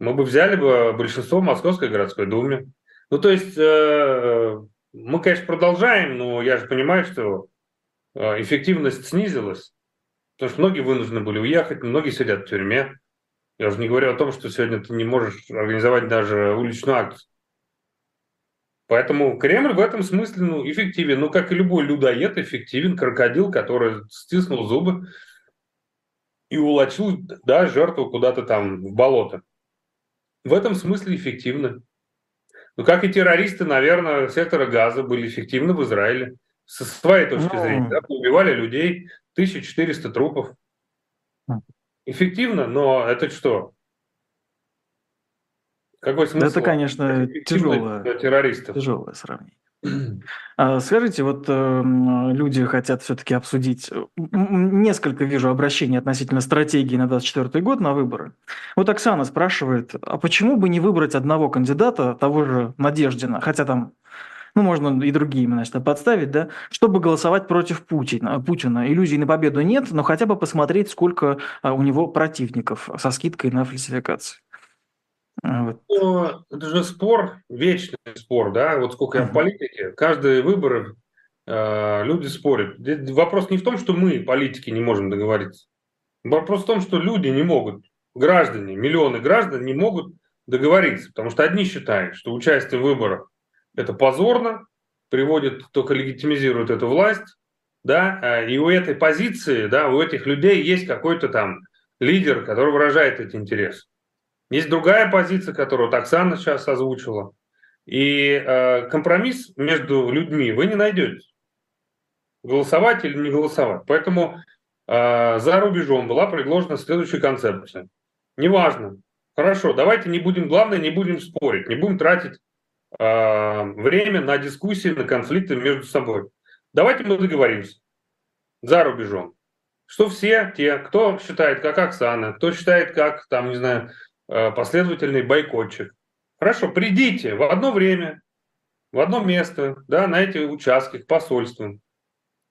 мы бы взяли бы большинство в Московской городской думе. Ну то есть э, мы, конечно, продолжаем, но я же понимаю, что э, эффективность снизилась, потому что многие вынуждены были уехать, многие сидят в тюрьме. Я уже не говорю о том, что сегодня ты не можешь организовать даже уличную акцию. Поэтому Кремль в этом смысле ну, эффективен. Ну, как и любой людоед, эффективен. Крокодил, который стиснул зубы и улочил да, жертву куда-то там в болото. В этом смысле эффективно. Ну, как и террористы, наверное, сектора газа были эффективны в Израиле. Со своей точки ну... зрения. Да, убивали людей, 1400 трупов. Хм. Эффективно, но это что? Какой смысл? Это, конечно, тяжелое, террористов. тяжелое сравнение. А, скажите, вот э, люди хотят все-таки обсудить, несколько вижу обращений относительно стратегии на 2024 год на выборы. Вот Оксана спрашивает, а почему бы не выбрать одного кандидата, того же Надеждина, хотя там ну, можно и другие имена значит, подставить, да, чтобы голосовать против Путина. Путина. Иллюзий на победу нет, но хотя бы посмотреть, сколько а, у него противников со скидкой на фальсификации. Вот. Ну, это же спор, вечный спор, да, вот сколько я в политике, каждые выборы э, люди спорят. Вопрос не в том, что мы, политики, не можем договориться. Вопрос в том, что люди не могут, граждане, миллионы граждан не могут договориться, потому что одни считают, что участие в выборах это позорно, приводит, только легитимизирует эту власть, да, э, и у этой позиции, да, у этих людей есть какой-то там лидер, который выражает эти интересы. Есть другая позиция, которую вот Оксана сейчас озвучила. И э, компромисс между людьми вы не найдете. Голосовать или не голосовать. Поэтому э, за рубежом была предложена следующая концепция. Неважно. Хорошо, давайте не будем, главное, не будем спорить, не будем тратить э, время на дискуссии, на конфликты между собой. Давайте мы договоримся за рубежом, что все те, кто считает как Оксана, кто считает как, там, не знаю, последовательный бойкотчик. Хорошо, придите в одно время, в одно место, да, на эти участки, к посольствам.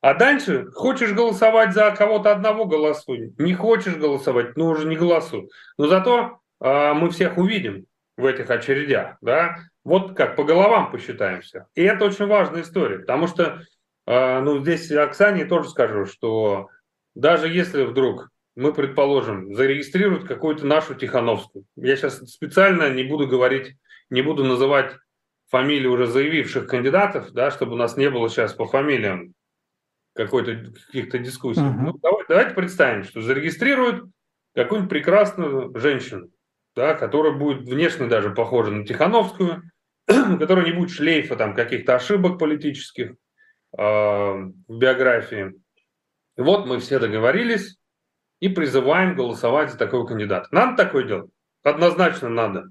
А дальше, хочешь голосовать за кого-то одного, голосуй. Не хочешь голосовать, ну уже не голосуй. Но зато э, мы всех увидим в этих очередях, да. Вот как по головам посчитаемся. И это очень важная история, потому что, э, ну здесь Оксане тоже скажу, что даже если вдруг мы, предположим, зарегистрируют какую-то нашу Тихановскую. Я сейчас специально не буду говорить, не буду называть фамилии уже заявивших кандидатов, да, чтобы у нас не было сейчас по фамилиям какой-то каких-то дискуссий. Uh-huh. Ну, давайте, давайте представим, что зарегистрируют какую-нибудь прекрасную женщину, да, которая будет внешне даже похожа на Тихановскую, у которой не будет шлейфа там каких-то ошибок политических э, в биографии. И вот мы все договорились, и призываем голосовать за такого кандидата. Надо такое делать? Однозначно надо.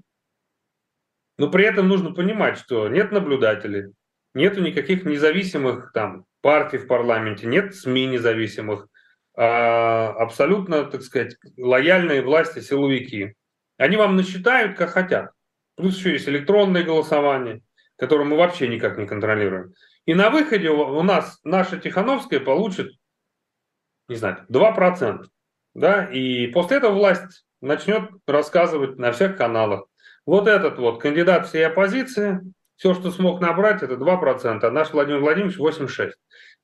Но при этом нужно понимать, что нет наблюдателей, нету никаких независимых там партий в парламенте, нет СМИ независимых, а абсолютно, так сказать, лояльные власти, силовики. Они вам насчитают, как хотят. Плюс еще есть электронное голосование, которое мы вообще никак не контролируем. И на выходе у нас наша Тихановская получит, не знаю, 2% да, и после этого власть начнет рассказывать на всех каналах. Вот этот вот кандидат всей оппозиции, все, что смог набрать, это 2%, а наш Владимир Владимирович 8,6%.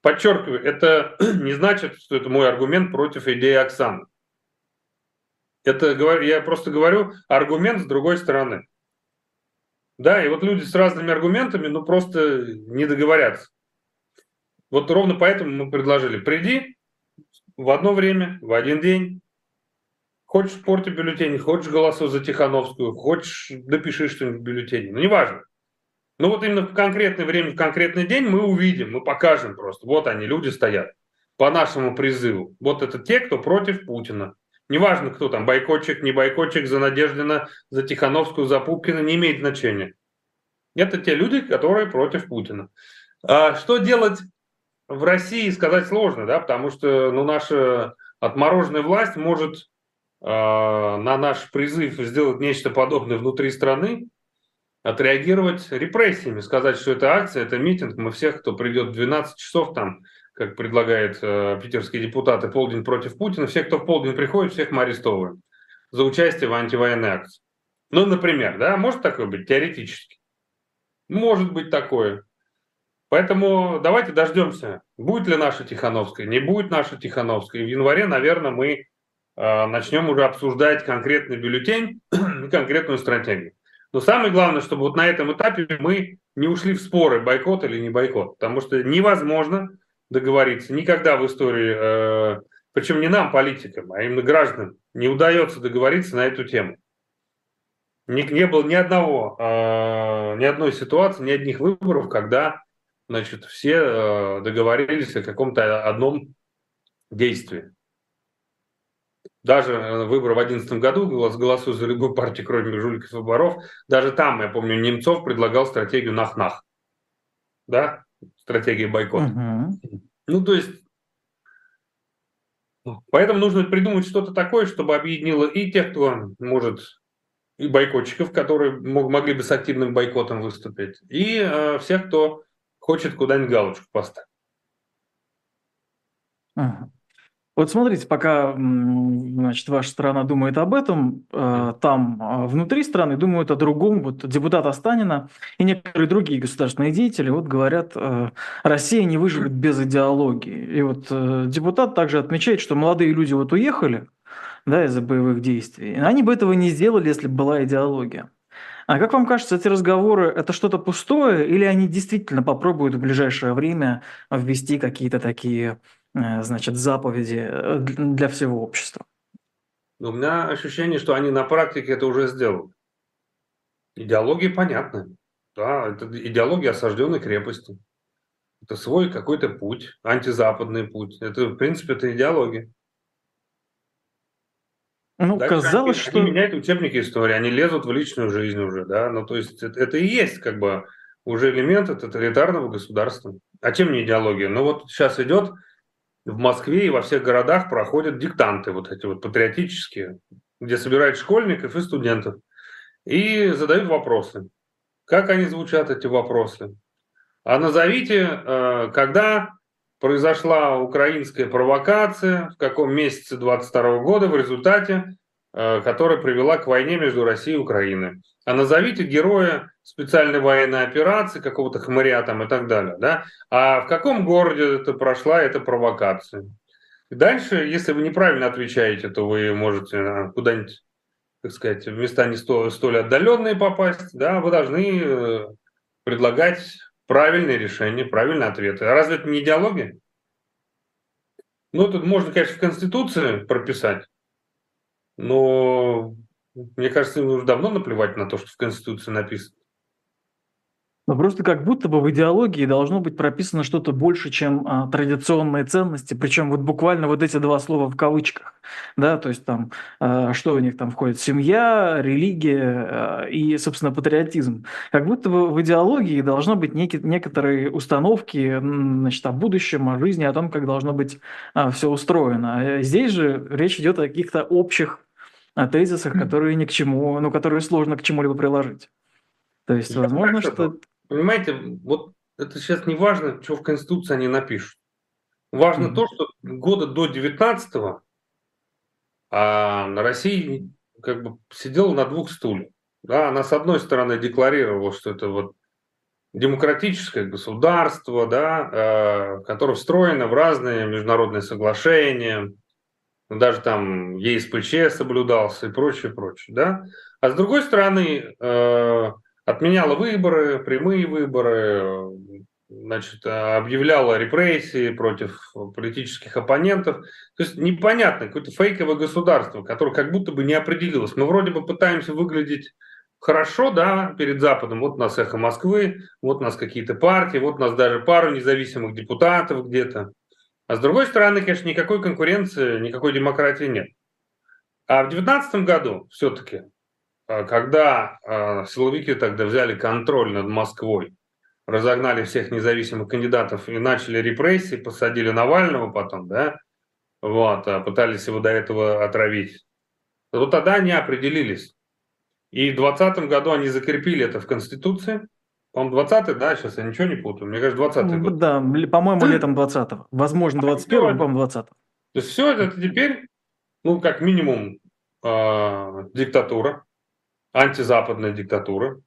Подчеркиваю, это не значит, что это мой аргумент против идеи Оксаны. Это я просто говорю аргумент с другой стороны. Да, и вот люди с разными аргументами, ну, просто не договорятся. Вот ровно поэтому мы предложили, приди, в одно время, в один день. Хочешь порти бюллетень, хочешь голосуй за Тихановскую, хочешь допиши что-нибудь в бюллетене. Ну, неважно. Но вот именно в конкретное время, в конкретный день мы увидим, мы покажем просто. Вот они, люди стоят по нашему призыву. Вот это те, кто против Путина. Неважно, кто там, бойкотчик, не бойкотчик, за Надеждина, за Тихановскую, за Пупкина, не имеет значения. Это те люди, которые против Путина. А что делать в России сказать сложно, да, потому что ну, наша отмороженная власть может э, на наш призыв сделать нечто подобное внутри страны, отреагировать репрессиями, сказать, что это акция, это митинг, мы всех, кто придет в 12 часов там, как предлагают э, питерские депутаты, полдень против Путина, всех, кто в полдень приходит, всех мы арестовываем за участие в антивоенной акции. Ну, например, да, может такое быть теоретически? Может быть такое. Поэтому давайте дождемся, будет ли наша Тихановская, не будет наша Тихановская. В январе, наверное, мы э, начнем уже обсуждать конкретный бюллетень и конкретную стратегию. Но самое главное, чтобы вот на этом этапе мы не ушли в споры, бойкот или не бойкот. Потому что невозможно договориться никогда в истории, э, причем не нам, политикам, а именно гражданам, не удается договориться на эту тему. Не, не было ни одного, э, ни одной ситуации, ни одних выборов, когда значит, все э, договорились о каком-то одном действии. Даже э, выборы в 2011 году, голос, голосуя за любую партию, кроме жуликов и воров, даже там, я помню, Немцов предлагал стратегию нах-нах. Да? Стратегия бойкота. Угу. Ну, то есть, поэтому нужно придумать что-то такое, чтобы объединило и тех, кто может и бойкотчиков, которые могли бы с активным бойкотом выступить, и э, всех, кто хочет куда-нибудь галочку поставить. Вот смотрите, пока значит, ваша страна думает об этом, э, там э, внутри страны думают о другом. Вот депутат Останина и некоторые другие государственные деятели вот говорят, э, Россия не выживет без идеологии. И вот депутат также отмечает, что молодые люди вот уехали да, из-за боевых действий. Они бы этого не сделали, если бы была идеология. А как вам кажется, эти разговоры – это что-то пустое, или они действительно попробуют в ближайшее время ввести какие-то такие Э, значит, заповеди э, для всего общества. У меня ощущение, что они на практике это уже сделали. Идеология понятна. Да, это идеология осажденной крепости. Это свой какой-то путь, антизападный путь. Это, в принципе, это идеология. Ну, да, казалось, они, что... Они меняют учебники истории, они лезут в личную жизнь уже, да. Ну, то есть это, это и есть как бы уже элемент тоталитарного государства. А чем не идеология? Ну, вот сейчас идет в Москве и во всех городах проходят диктанты вот эти вот патриотические, где собирают школьников и студентов и задают вопросы. Как они звучат, эти вопросы? А назовите, э, когда произошла украинская провокация, в каком месяце 22 года в результате Э, которая привела к войне между Россией и Украиной. А назовите героя специальной военной операции, какого-то хмыря там и так далее. Да? А в каком городе это прошла эта провокация? дальше, если вы неправильно отвечаете, то вы можете э, куда-нибудь, так сказать, в места не столь, столь отдаленные попасть. Да? Вы должны э, предлагать правильные решения, правильные ответы. А разве это не идеология? Ну, тут можно, конечно, в Конституции прописать, но мне кажется, им уже давно наплевать на то, что в Конституции написано. Но просто как будто бы в идеологии должно быть прописано что-то больше, чем а, традиционные ценности, причем вот буквально вот эти два слова в кавычках, да, то есть там, а, что у них там входит, семья, религия а, и, собственно, патриотизм. Как будто бы в идеологии должно быть некие, некоторые установки, значит, о будущем, о жизни, о том, как должно быть а, все устроено. Здесь же речь идет о каких-то общих о тезисах, которые ни к чему, ну, которые сложно к чему-либо приложить. То есть, Я возможно, что... Понимаете, вот это сейчас не важно, что в Конституции они напишут. Важно mm-hmm. то, что года до 19-го а на России как бы сидела на двух стульях. Да, она с одной стороны декларировала, что это вот демократическое государство, да, э, которое встроено в разные международные соглашения, даже там ЕСПЧ соблюдался и прочее, прочее, да. А с другой стороны, э, отменяла выборы, прямые выборы, значит, объявляла репрессии против политических оппонентов. То есть непонятно, какое-то фейковое государство, которое как будто бы не определилось. Мы вроде бы пытаемся выглядеть хорошо, да, перед Западом. Вот у нас эхо Москвы, вот у нас какие-то партии, вот у нас даже пару независимых депутатов где-то. А с другой стороны, конечно, никакой конкуренции, никакой демократии нет. А в 2019 году все-таки, когда а, силовики тогда взяли контроль над Москвой, разогнали всех независимых кандидатов и начали репрессии, посадили Навального потом, да, вот, а пытались его до этого отравить. Вот тогда они определились. И в 2020 году они закрепили это в Конституции – по-моему, 20 да, сейчас я ничего не путаю. Мне кажется, 20 год. Да, по-моему, летом 20-го. Возможно, 21-го, по-моему, 20 -го. То есть все это теперь, ну, как минимум, э, диктатура, антизападная диктатура,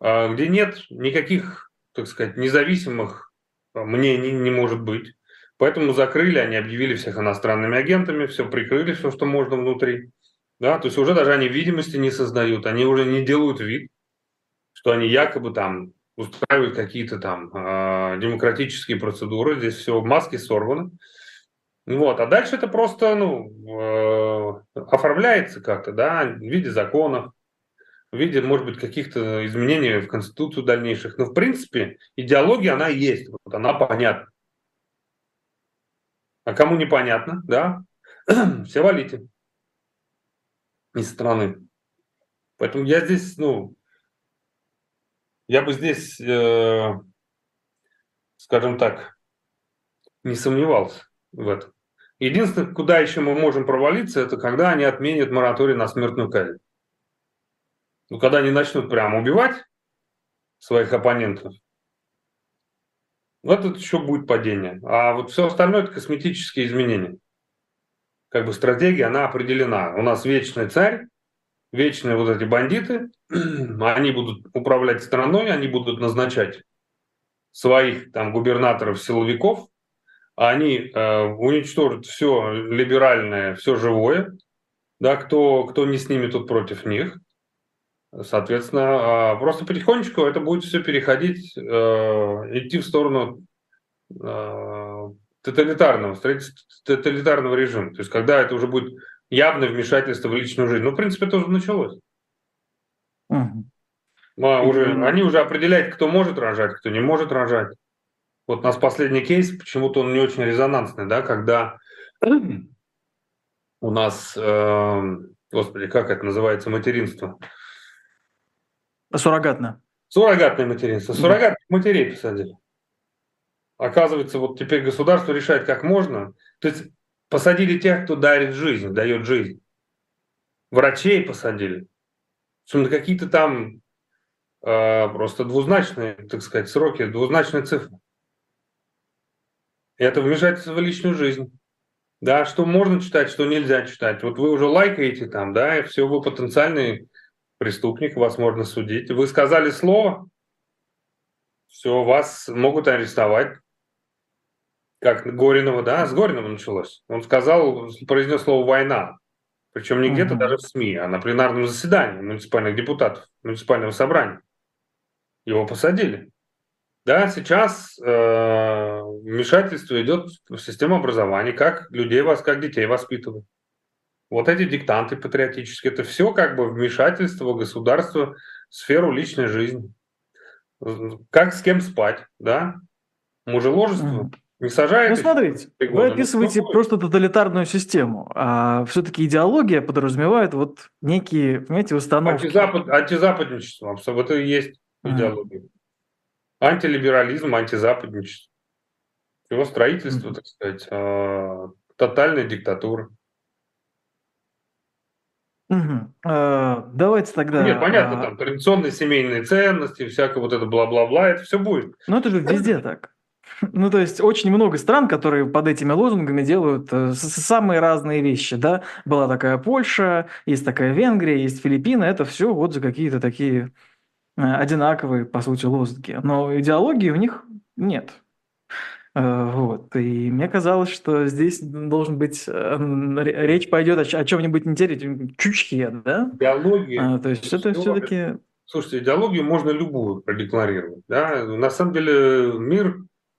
э, где нет никаких, так сказать, независимых мнений не может быть. Поэтому закрыли, они объявили всех иностранными агентами, все прикрыли, все, что можно внутри. Да, то есть уже даже они видимости не создают, они уже не делают вид, что они якобы там устраивают какие-то там э, демократические процедуры. Здесь все маски сорваны. Вот. А дальше это просто ну, э, оформляется как-то, да, в виде законов, в виде, может быть, каких-то изменений в Конституцию дальнейших. Но, в принципе, идеология, она есть, вот она понятна. А кому непонятно, да, все валите из страны. Поэтому я здесь, ну, я бы здесь, э, скажем так, не сомневался в этом. Единственное, куда еще мы можем провалиться, это когда они отменят мораторий на смертную казнь. Ну, когда они начнут прямо убивать своих оппонентов, вот это еще будет падение. А вот все остальное – это косметические изменения. Как бы стратегия, она определена. У нас вечный царь, вечные вот эти бандиты, они будут управлять страной, они будут назначать своих там губернаторов, силовиков, они э, уничтожат все либеральное, все живое, да, кто, кто не снимет тут против них. Соответственно, э, просто потихонечку это будет все переходить, э, идти в сторону э, тоталитарного, тоталитарного режима. То есть, когда это уже будет явное вмешательство в личную жизнь. Ну, в принципе, это уже началось. Угу. А, уже, они уже определяют, кто может рожать, кто не может рожать. Вот у нас последний кейс, почему-то он не очень резонансный, да, когда у нас, э, господи, как это называется, материнство? Суррогатное. Суррогатное материнство. Суррогатных матерей посадили. Оказывается, вот теперь государство решает, как можно. То есть посадили тех, кто дарит жизнь, дает жизнь. Врачей посадили. На какие-то там э, просто двузначные, так сказать, сроки, двузначные цифры. Это вмешательство в личную жизнь. Да, что можно читать, что нельзя читать. Вот вы уже лайкаете там, да, и все, вы потенциальный преступник, вас можно судить. Вы сказали слово, все, вас могут арестовать. Как Горинова, да, с Горинова началось. Он сказал, произнес слово «война». Причем не угу. где-то даже в СМИ, а на пленарном заседании муниципальных депутатов, муниципального собрания. Его посадили. Да, сейчас э, вмешательство идет в систему образования, как людей вас, как детей воспитывают. Вот эти диктанты патриотические, это все как бы вмешательство государства в сферу личной жизни. Как с кем спать, да? Мужеложество mm. не сажает. Ну, смотрите, вы описываете ну, просто тоталитарную систему, а все-таки идеология подразумевает вот некие, понимаете, установки. Антизапад, антизападничество, это и есть идеология. Mm антилиберализм, антизападничество. Его строительство, так сказать, э, тотальная диктатура. Угу. А, давайте тогда... Нет, понятно, а... там традиционные семейные ценности, всякое вот это бла-бла-бла, это все будет. Ну, это же везде так. Ну, то есть очень много стран, которые под этими лозунгами делают э, самые разные вещи, да. Была такая Польша, есть такая Венгрия, есть Филиппины, это все вот за какие-то такие Э, одинаковые, по сути, лозунги, но идеологии у них нет. Э, вот. И мне казалось, что здесь должен быть э, речь пойдет о, о чем-нибудь интересном, чучхе, да? Идеология. А, то есть это все-таки. Слушайте, идеологию можно любую продекларировать. Да? На самом деле мир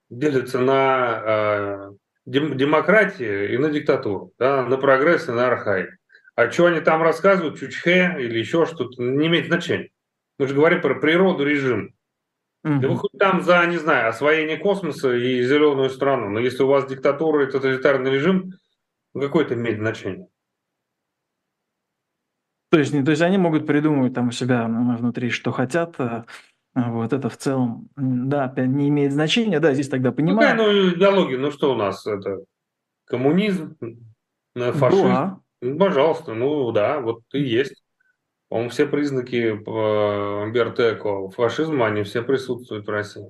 делится на э, дем- демократию и на диктатуру, да? на прогресс и на архаик. А что они там рассказывают, чучхе или еще что-то, не имеет значения. Мы же говорим про природу режим. Угу. Да вы хоть там за, не знаю, освоение космоса и зеленую страну, но если у вас диктатура и тоталитарный режим, ну какое это имеет значение? То есть, то есть они могут придумывать там у себя внутри, что хотят, а, вот это в целом, да, опять не имеет значения, да, здесь тогда понимаю. Ну, ну идеология, ну что у нас, это коммунизм, фашизм, да. ну, пожалуйста, ну да, вот и есть. По-моему, все признаки Бертеко фашизма, они все присутствуют в России.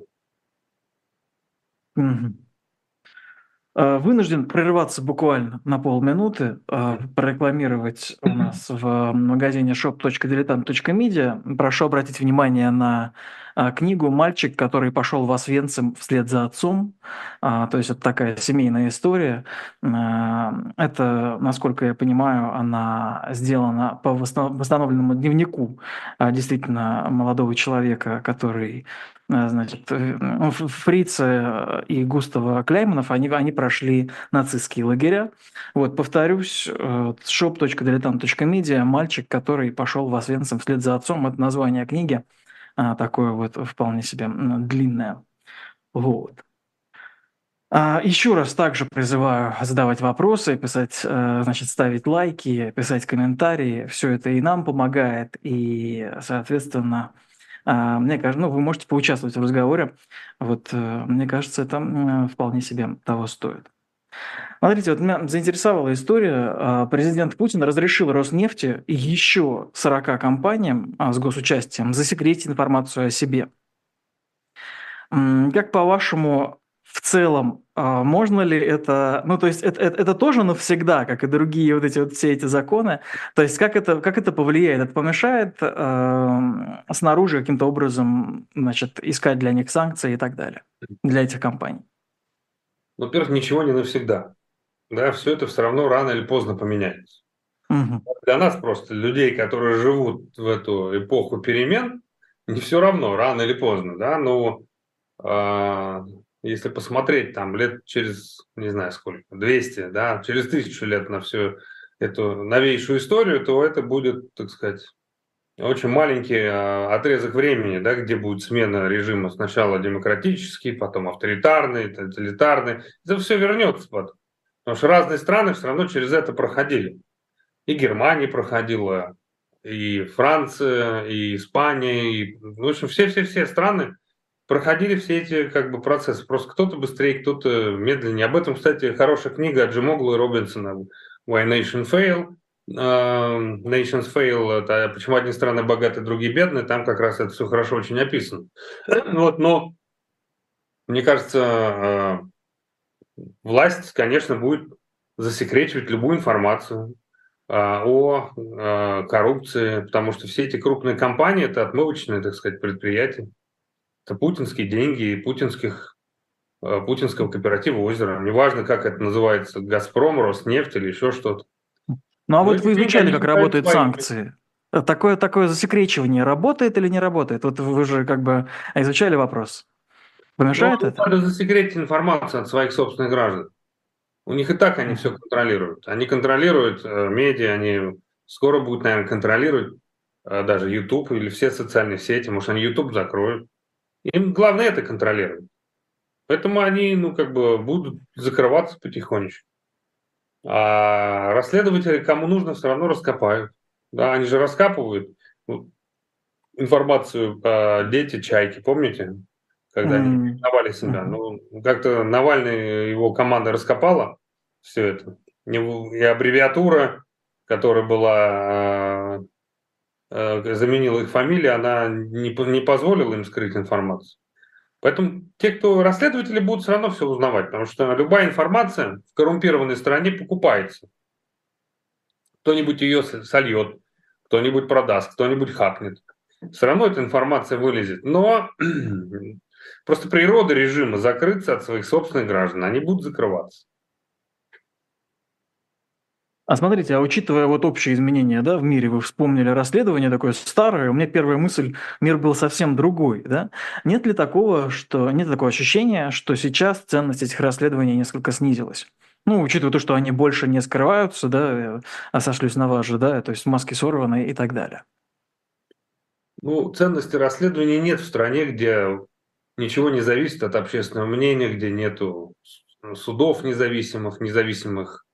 Вынужден прерываться буквально на полминуты, а, прорекламировать у нас в магазине shop.diletant.media. Прошу обратить внимание на а, книгу «Мальчик, который пошел в Освенцим вслед за отцом». А, то есть это такая семейная история. А, это, насколько я понимаю, она сделана по восстановленному дневнику действительно молодого человека, который значит, э, ну, Фрица и Густава Кляйманов, они, они прошли нацистские лагеря. Вот, повторюсь, э, shop.diletant.media «Мальчик, который пошел в Освенцим вслед за отцом» – это название книги, а, такое вот вполне себе длинное. Вот. А, еще раз также призываю задавать вопросы, писать, э, значит, ставить лайки, писать комментарии. Все это и нам помогает, и, соответственно, а, мне кажется, ну, вы можете поучаствовать в разговоре. Вот, э, мне кажется, это вполне себе того стоит. Смотрите, вот меня заинтересовала история. А, президент Путин разрешил Роснефти и еще 40 компаниям а, с госучастием засекретить информацию о себе. Как по-вашему, в целом, а, можно ли это, ну то есть это, это, это тоже навсегда, как и другие вот эти вот все эти законы, то есть как это, как это повлияет, это помешает э, снаружи каким-то образом, значит, искать для них санкции и так далее, для этих компаний? Ну, во-первых, ничего не навсегда, да, все это все равно рано или поздно поменяется. Угу. Для нас просто, людей, которые живут в эту эпоху перемен, не все равно, рано или поздно, да, но э, если посмотреть там лет через, не знаю сколько, 200, да, через тысячу лет на всю эту новейшую историю, то это будет, так сказать, очень маленький а, отрезок времени, да, где будет смена режима сначала демократический, потом авторитарный, тоталитарный. Это все вернется. Под... Потому что разные страны все равно через это проходили. И Германия проходила, и Франция, и Испания, и, в общем, все-все-все страны проходили все эти как бы процессы. Просто кто-то быстрее, кто-то медленнее. Об этом, кстати, хорошая книга Джимогла и Робинсона «Why Nation Fail». Uh, Nations Fail – это почему одни страны богаты, другие бедные. Там как раз это все хорошо очень описано. Вот, но мне кажется, uh, власть, конечно, будет засекречивать любую информацию uh, о коррупции, потому что все эти крупные компании – это отмывочные, так сказать, предприятия. Это путинские деньги и путинских, э, путинского кооператива «Озеро». Неважно, как это называется, «Газпром», «Роснефть» или еще что-то. Ну а вот вы изучали, как работают санкции. Такое, такое засекречивание работает или не работает? Вот вы же как бы изучали вопрос. Помешает ну, это? Надо засекретить информацию от своих собственных граждан. У них и так они все контролируют. Они контролируют э, медиа, они скоро будут, наверное, контролировать э, даже YouTube или все социальные сети. Может, они YouTube закроют. Им главное это контролировать. Поэтому они, ну, как бы будут закрываться потихонечку. А расследователи, кому нужно, все равно раскопают. Да, они же раскапывают информацию о дети чайки, помните? Когда mm. они давали себя. Ну, как-то Навальный, его команда раскопала все это. И аббревиатура, которая была Э, заменила их фамилия, она не, не позволила им скрыть информацию. Поэтому те, кто расследователи, будут все равно все узнавать, потому что любая информация в коррумпированной стране покупается. Кто-нибудь ее сольет, кто-нибудь продаст, кто-нибудь хакнет. Все равно эта информация вылезет. Но просто природа режима закрыться от своих собственных граждан, они будут закрываться. А смотрите, а учитывая вот общие изменения да, в мире, вы вспомнили расследование такое старое, у меня первая мысль, мир был совсем другой. Да? Нет ли такого, что нет такого ощущения, что сейчас ценность этих расследований несколько снизилась? Ну, учитывая то, что они больше не скрываются, да, а сошлюсь на вас же, да, то есть маски сорваны и так далее. Ну, ценности расследования нет в стране, где ничего не зависит от общественного мнения, где нету судов независимых, независимых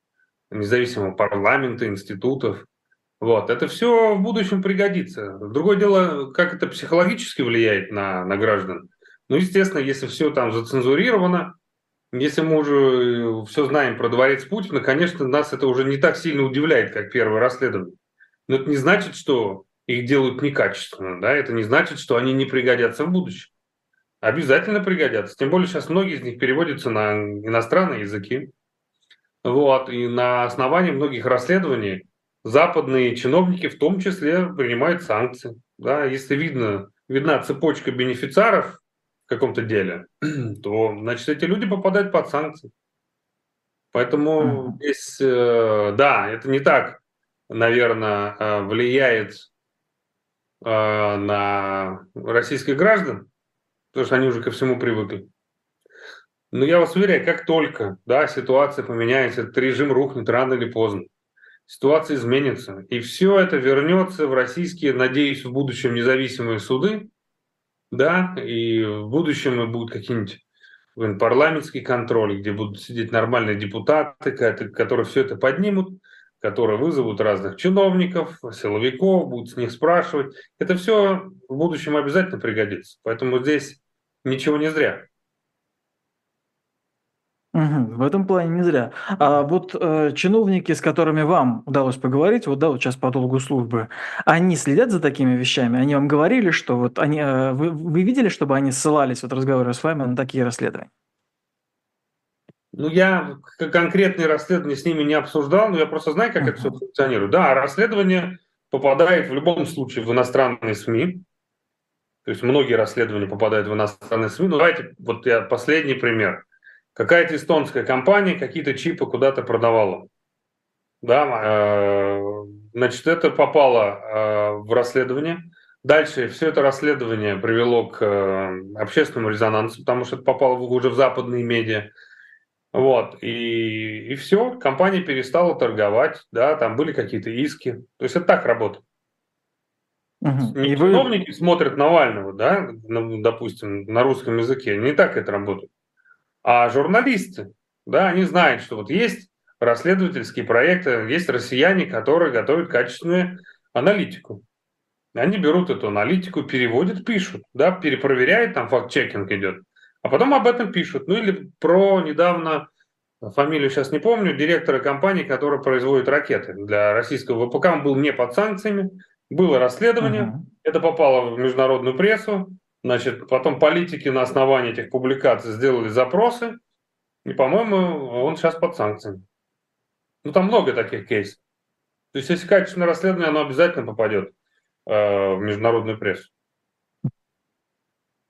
независимого парламента, институтов. Вот. Это все в будущем пригодится. Другое дело, как это психологически влияет на, на граждан. Ну, естественно, если все там зацензурировано, если мы уже э, все знаем про дворец Путина, конечно, нас это уже не так сильно удивляет, как первое расследование. Но это не значит, что их делают некачественно, да, это не значит, что они не пригодятся в будущем. Обязательно пригодятся. Тем более сейчас многие из них переводятся на иностранные языки. Вот, и на основании многих расследований западные чиновники в том числе принимают санкции. Да, если видно, видна цепочка бенефициаров в каком-то деле, то, значит, эти люди попадают под санкции. Поэтому mm-hmm. здесь, э, да, это не так, наверное, э, влияет э, на российских граждан, потому что они уже ко всему привыкли. Но я вас уверяю, как только да, ситуация поменяется, этот режим рухнет рано или поздно, ситуация изменится, и все это вернется в российские, надеюсь, в будущем независимые суды, да, и в будущем будут какие-нибудь парламентский контроль, где будут сидеть нормальные депутаты, которые все это поднимут, которые вызовут разных чиновников, силовиков, будут с них спрашивать. Это все в будущем обязательно пригодится. Поэтому здесь ничего не зря. Мгм. В этом плане не зря. А вот э, чиновники, с которыми вам удалось поговорить, вот да, вот сейчас по долгу службы, они следят за такими вещами? Они вам говорили, что вот они, э, вы, вы видели, чтобы они ссылались, вот разговаривая с вами, на такие расследования? Ну, я конкретные расследования с ними не обсуждал, но я просто знаю, как это все функционирует. Да, расследование попадает в любом случае в иностранные СМИ. То есть многие расследования попадают в иностранные СМИ. Ну, давайте, вот я последний пример. Какая-то эстонская компания какие-то чипы куда-то продавала. Да, э, значит, это попало э, в расследование. Дальше все это расследование привело к э, общественному резонансу, потому что это попало уже в западные медиа. Вот, и, и все, компания перестала торговать, да, там были какие-то иски. То есть это так работает. Угу. Не и чиновники вы... смотрят Навального, да, допустим, на русском языке, не так это работает. А журналисты, да, они знают, что вот есть расследовательские проекты, есть россияне, которые готовят качественную аналитику. Они берут эту аналитику, переводят, пишут, да, перепроверяют, там факт-чекинг идет, а потом об этом пишут. Ну или про недавно, фамилию сейчас не помню, директора компании, которая производит ракеты для российского ВПК, он был не под санкциями, было расследование, uh-huh. это попало в международную прессу, Значит, потом политики на основании этих публикаций сделали запросы, и, по-моему, он сейчас под санкциями. Ну, там много таких кейсов. То есть, если качественное расследование, оно обязательно попадет э, в международную прессу.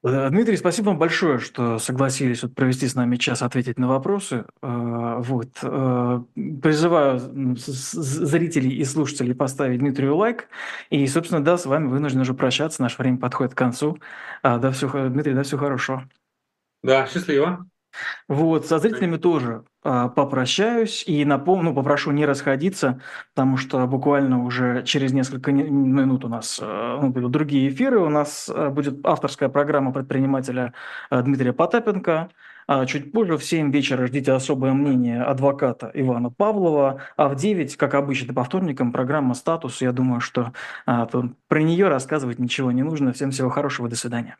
Э, Дмитрий, спасибо вам большое, что согласились вот провести с нами час, ответить на вопросы. Э, вот. Э, призываю зрителей и слушателей поставить Дмитрию лайк. И, собственно, да, с вами вынуждены уже прощаться. Наше время подходит к концу. Да, все, Дмитрий, да, все хорошо. Да, счастливо. Вот, со зрителями тоже а, попрощаюсь и напомню, ну, попрошу не расходиться, потому что буквально уже через несколько минут у нас ну, будут другие эфиры. У нас а, будет авторская программа предпринимателя а, Дмитрия Потапенко. А чуть позже в 7 вечера ждите особое мнение адвоката Ивана Павлова, а в 9, как обычно, по вторникам программа «Статус». Я думаю, что а, про нее рассказывать ничего не нужно. Всем всего хорошего, до свидания.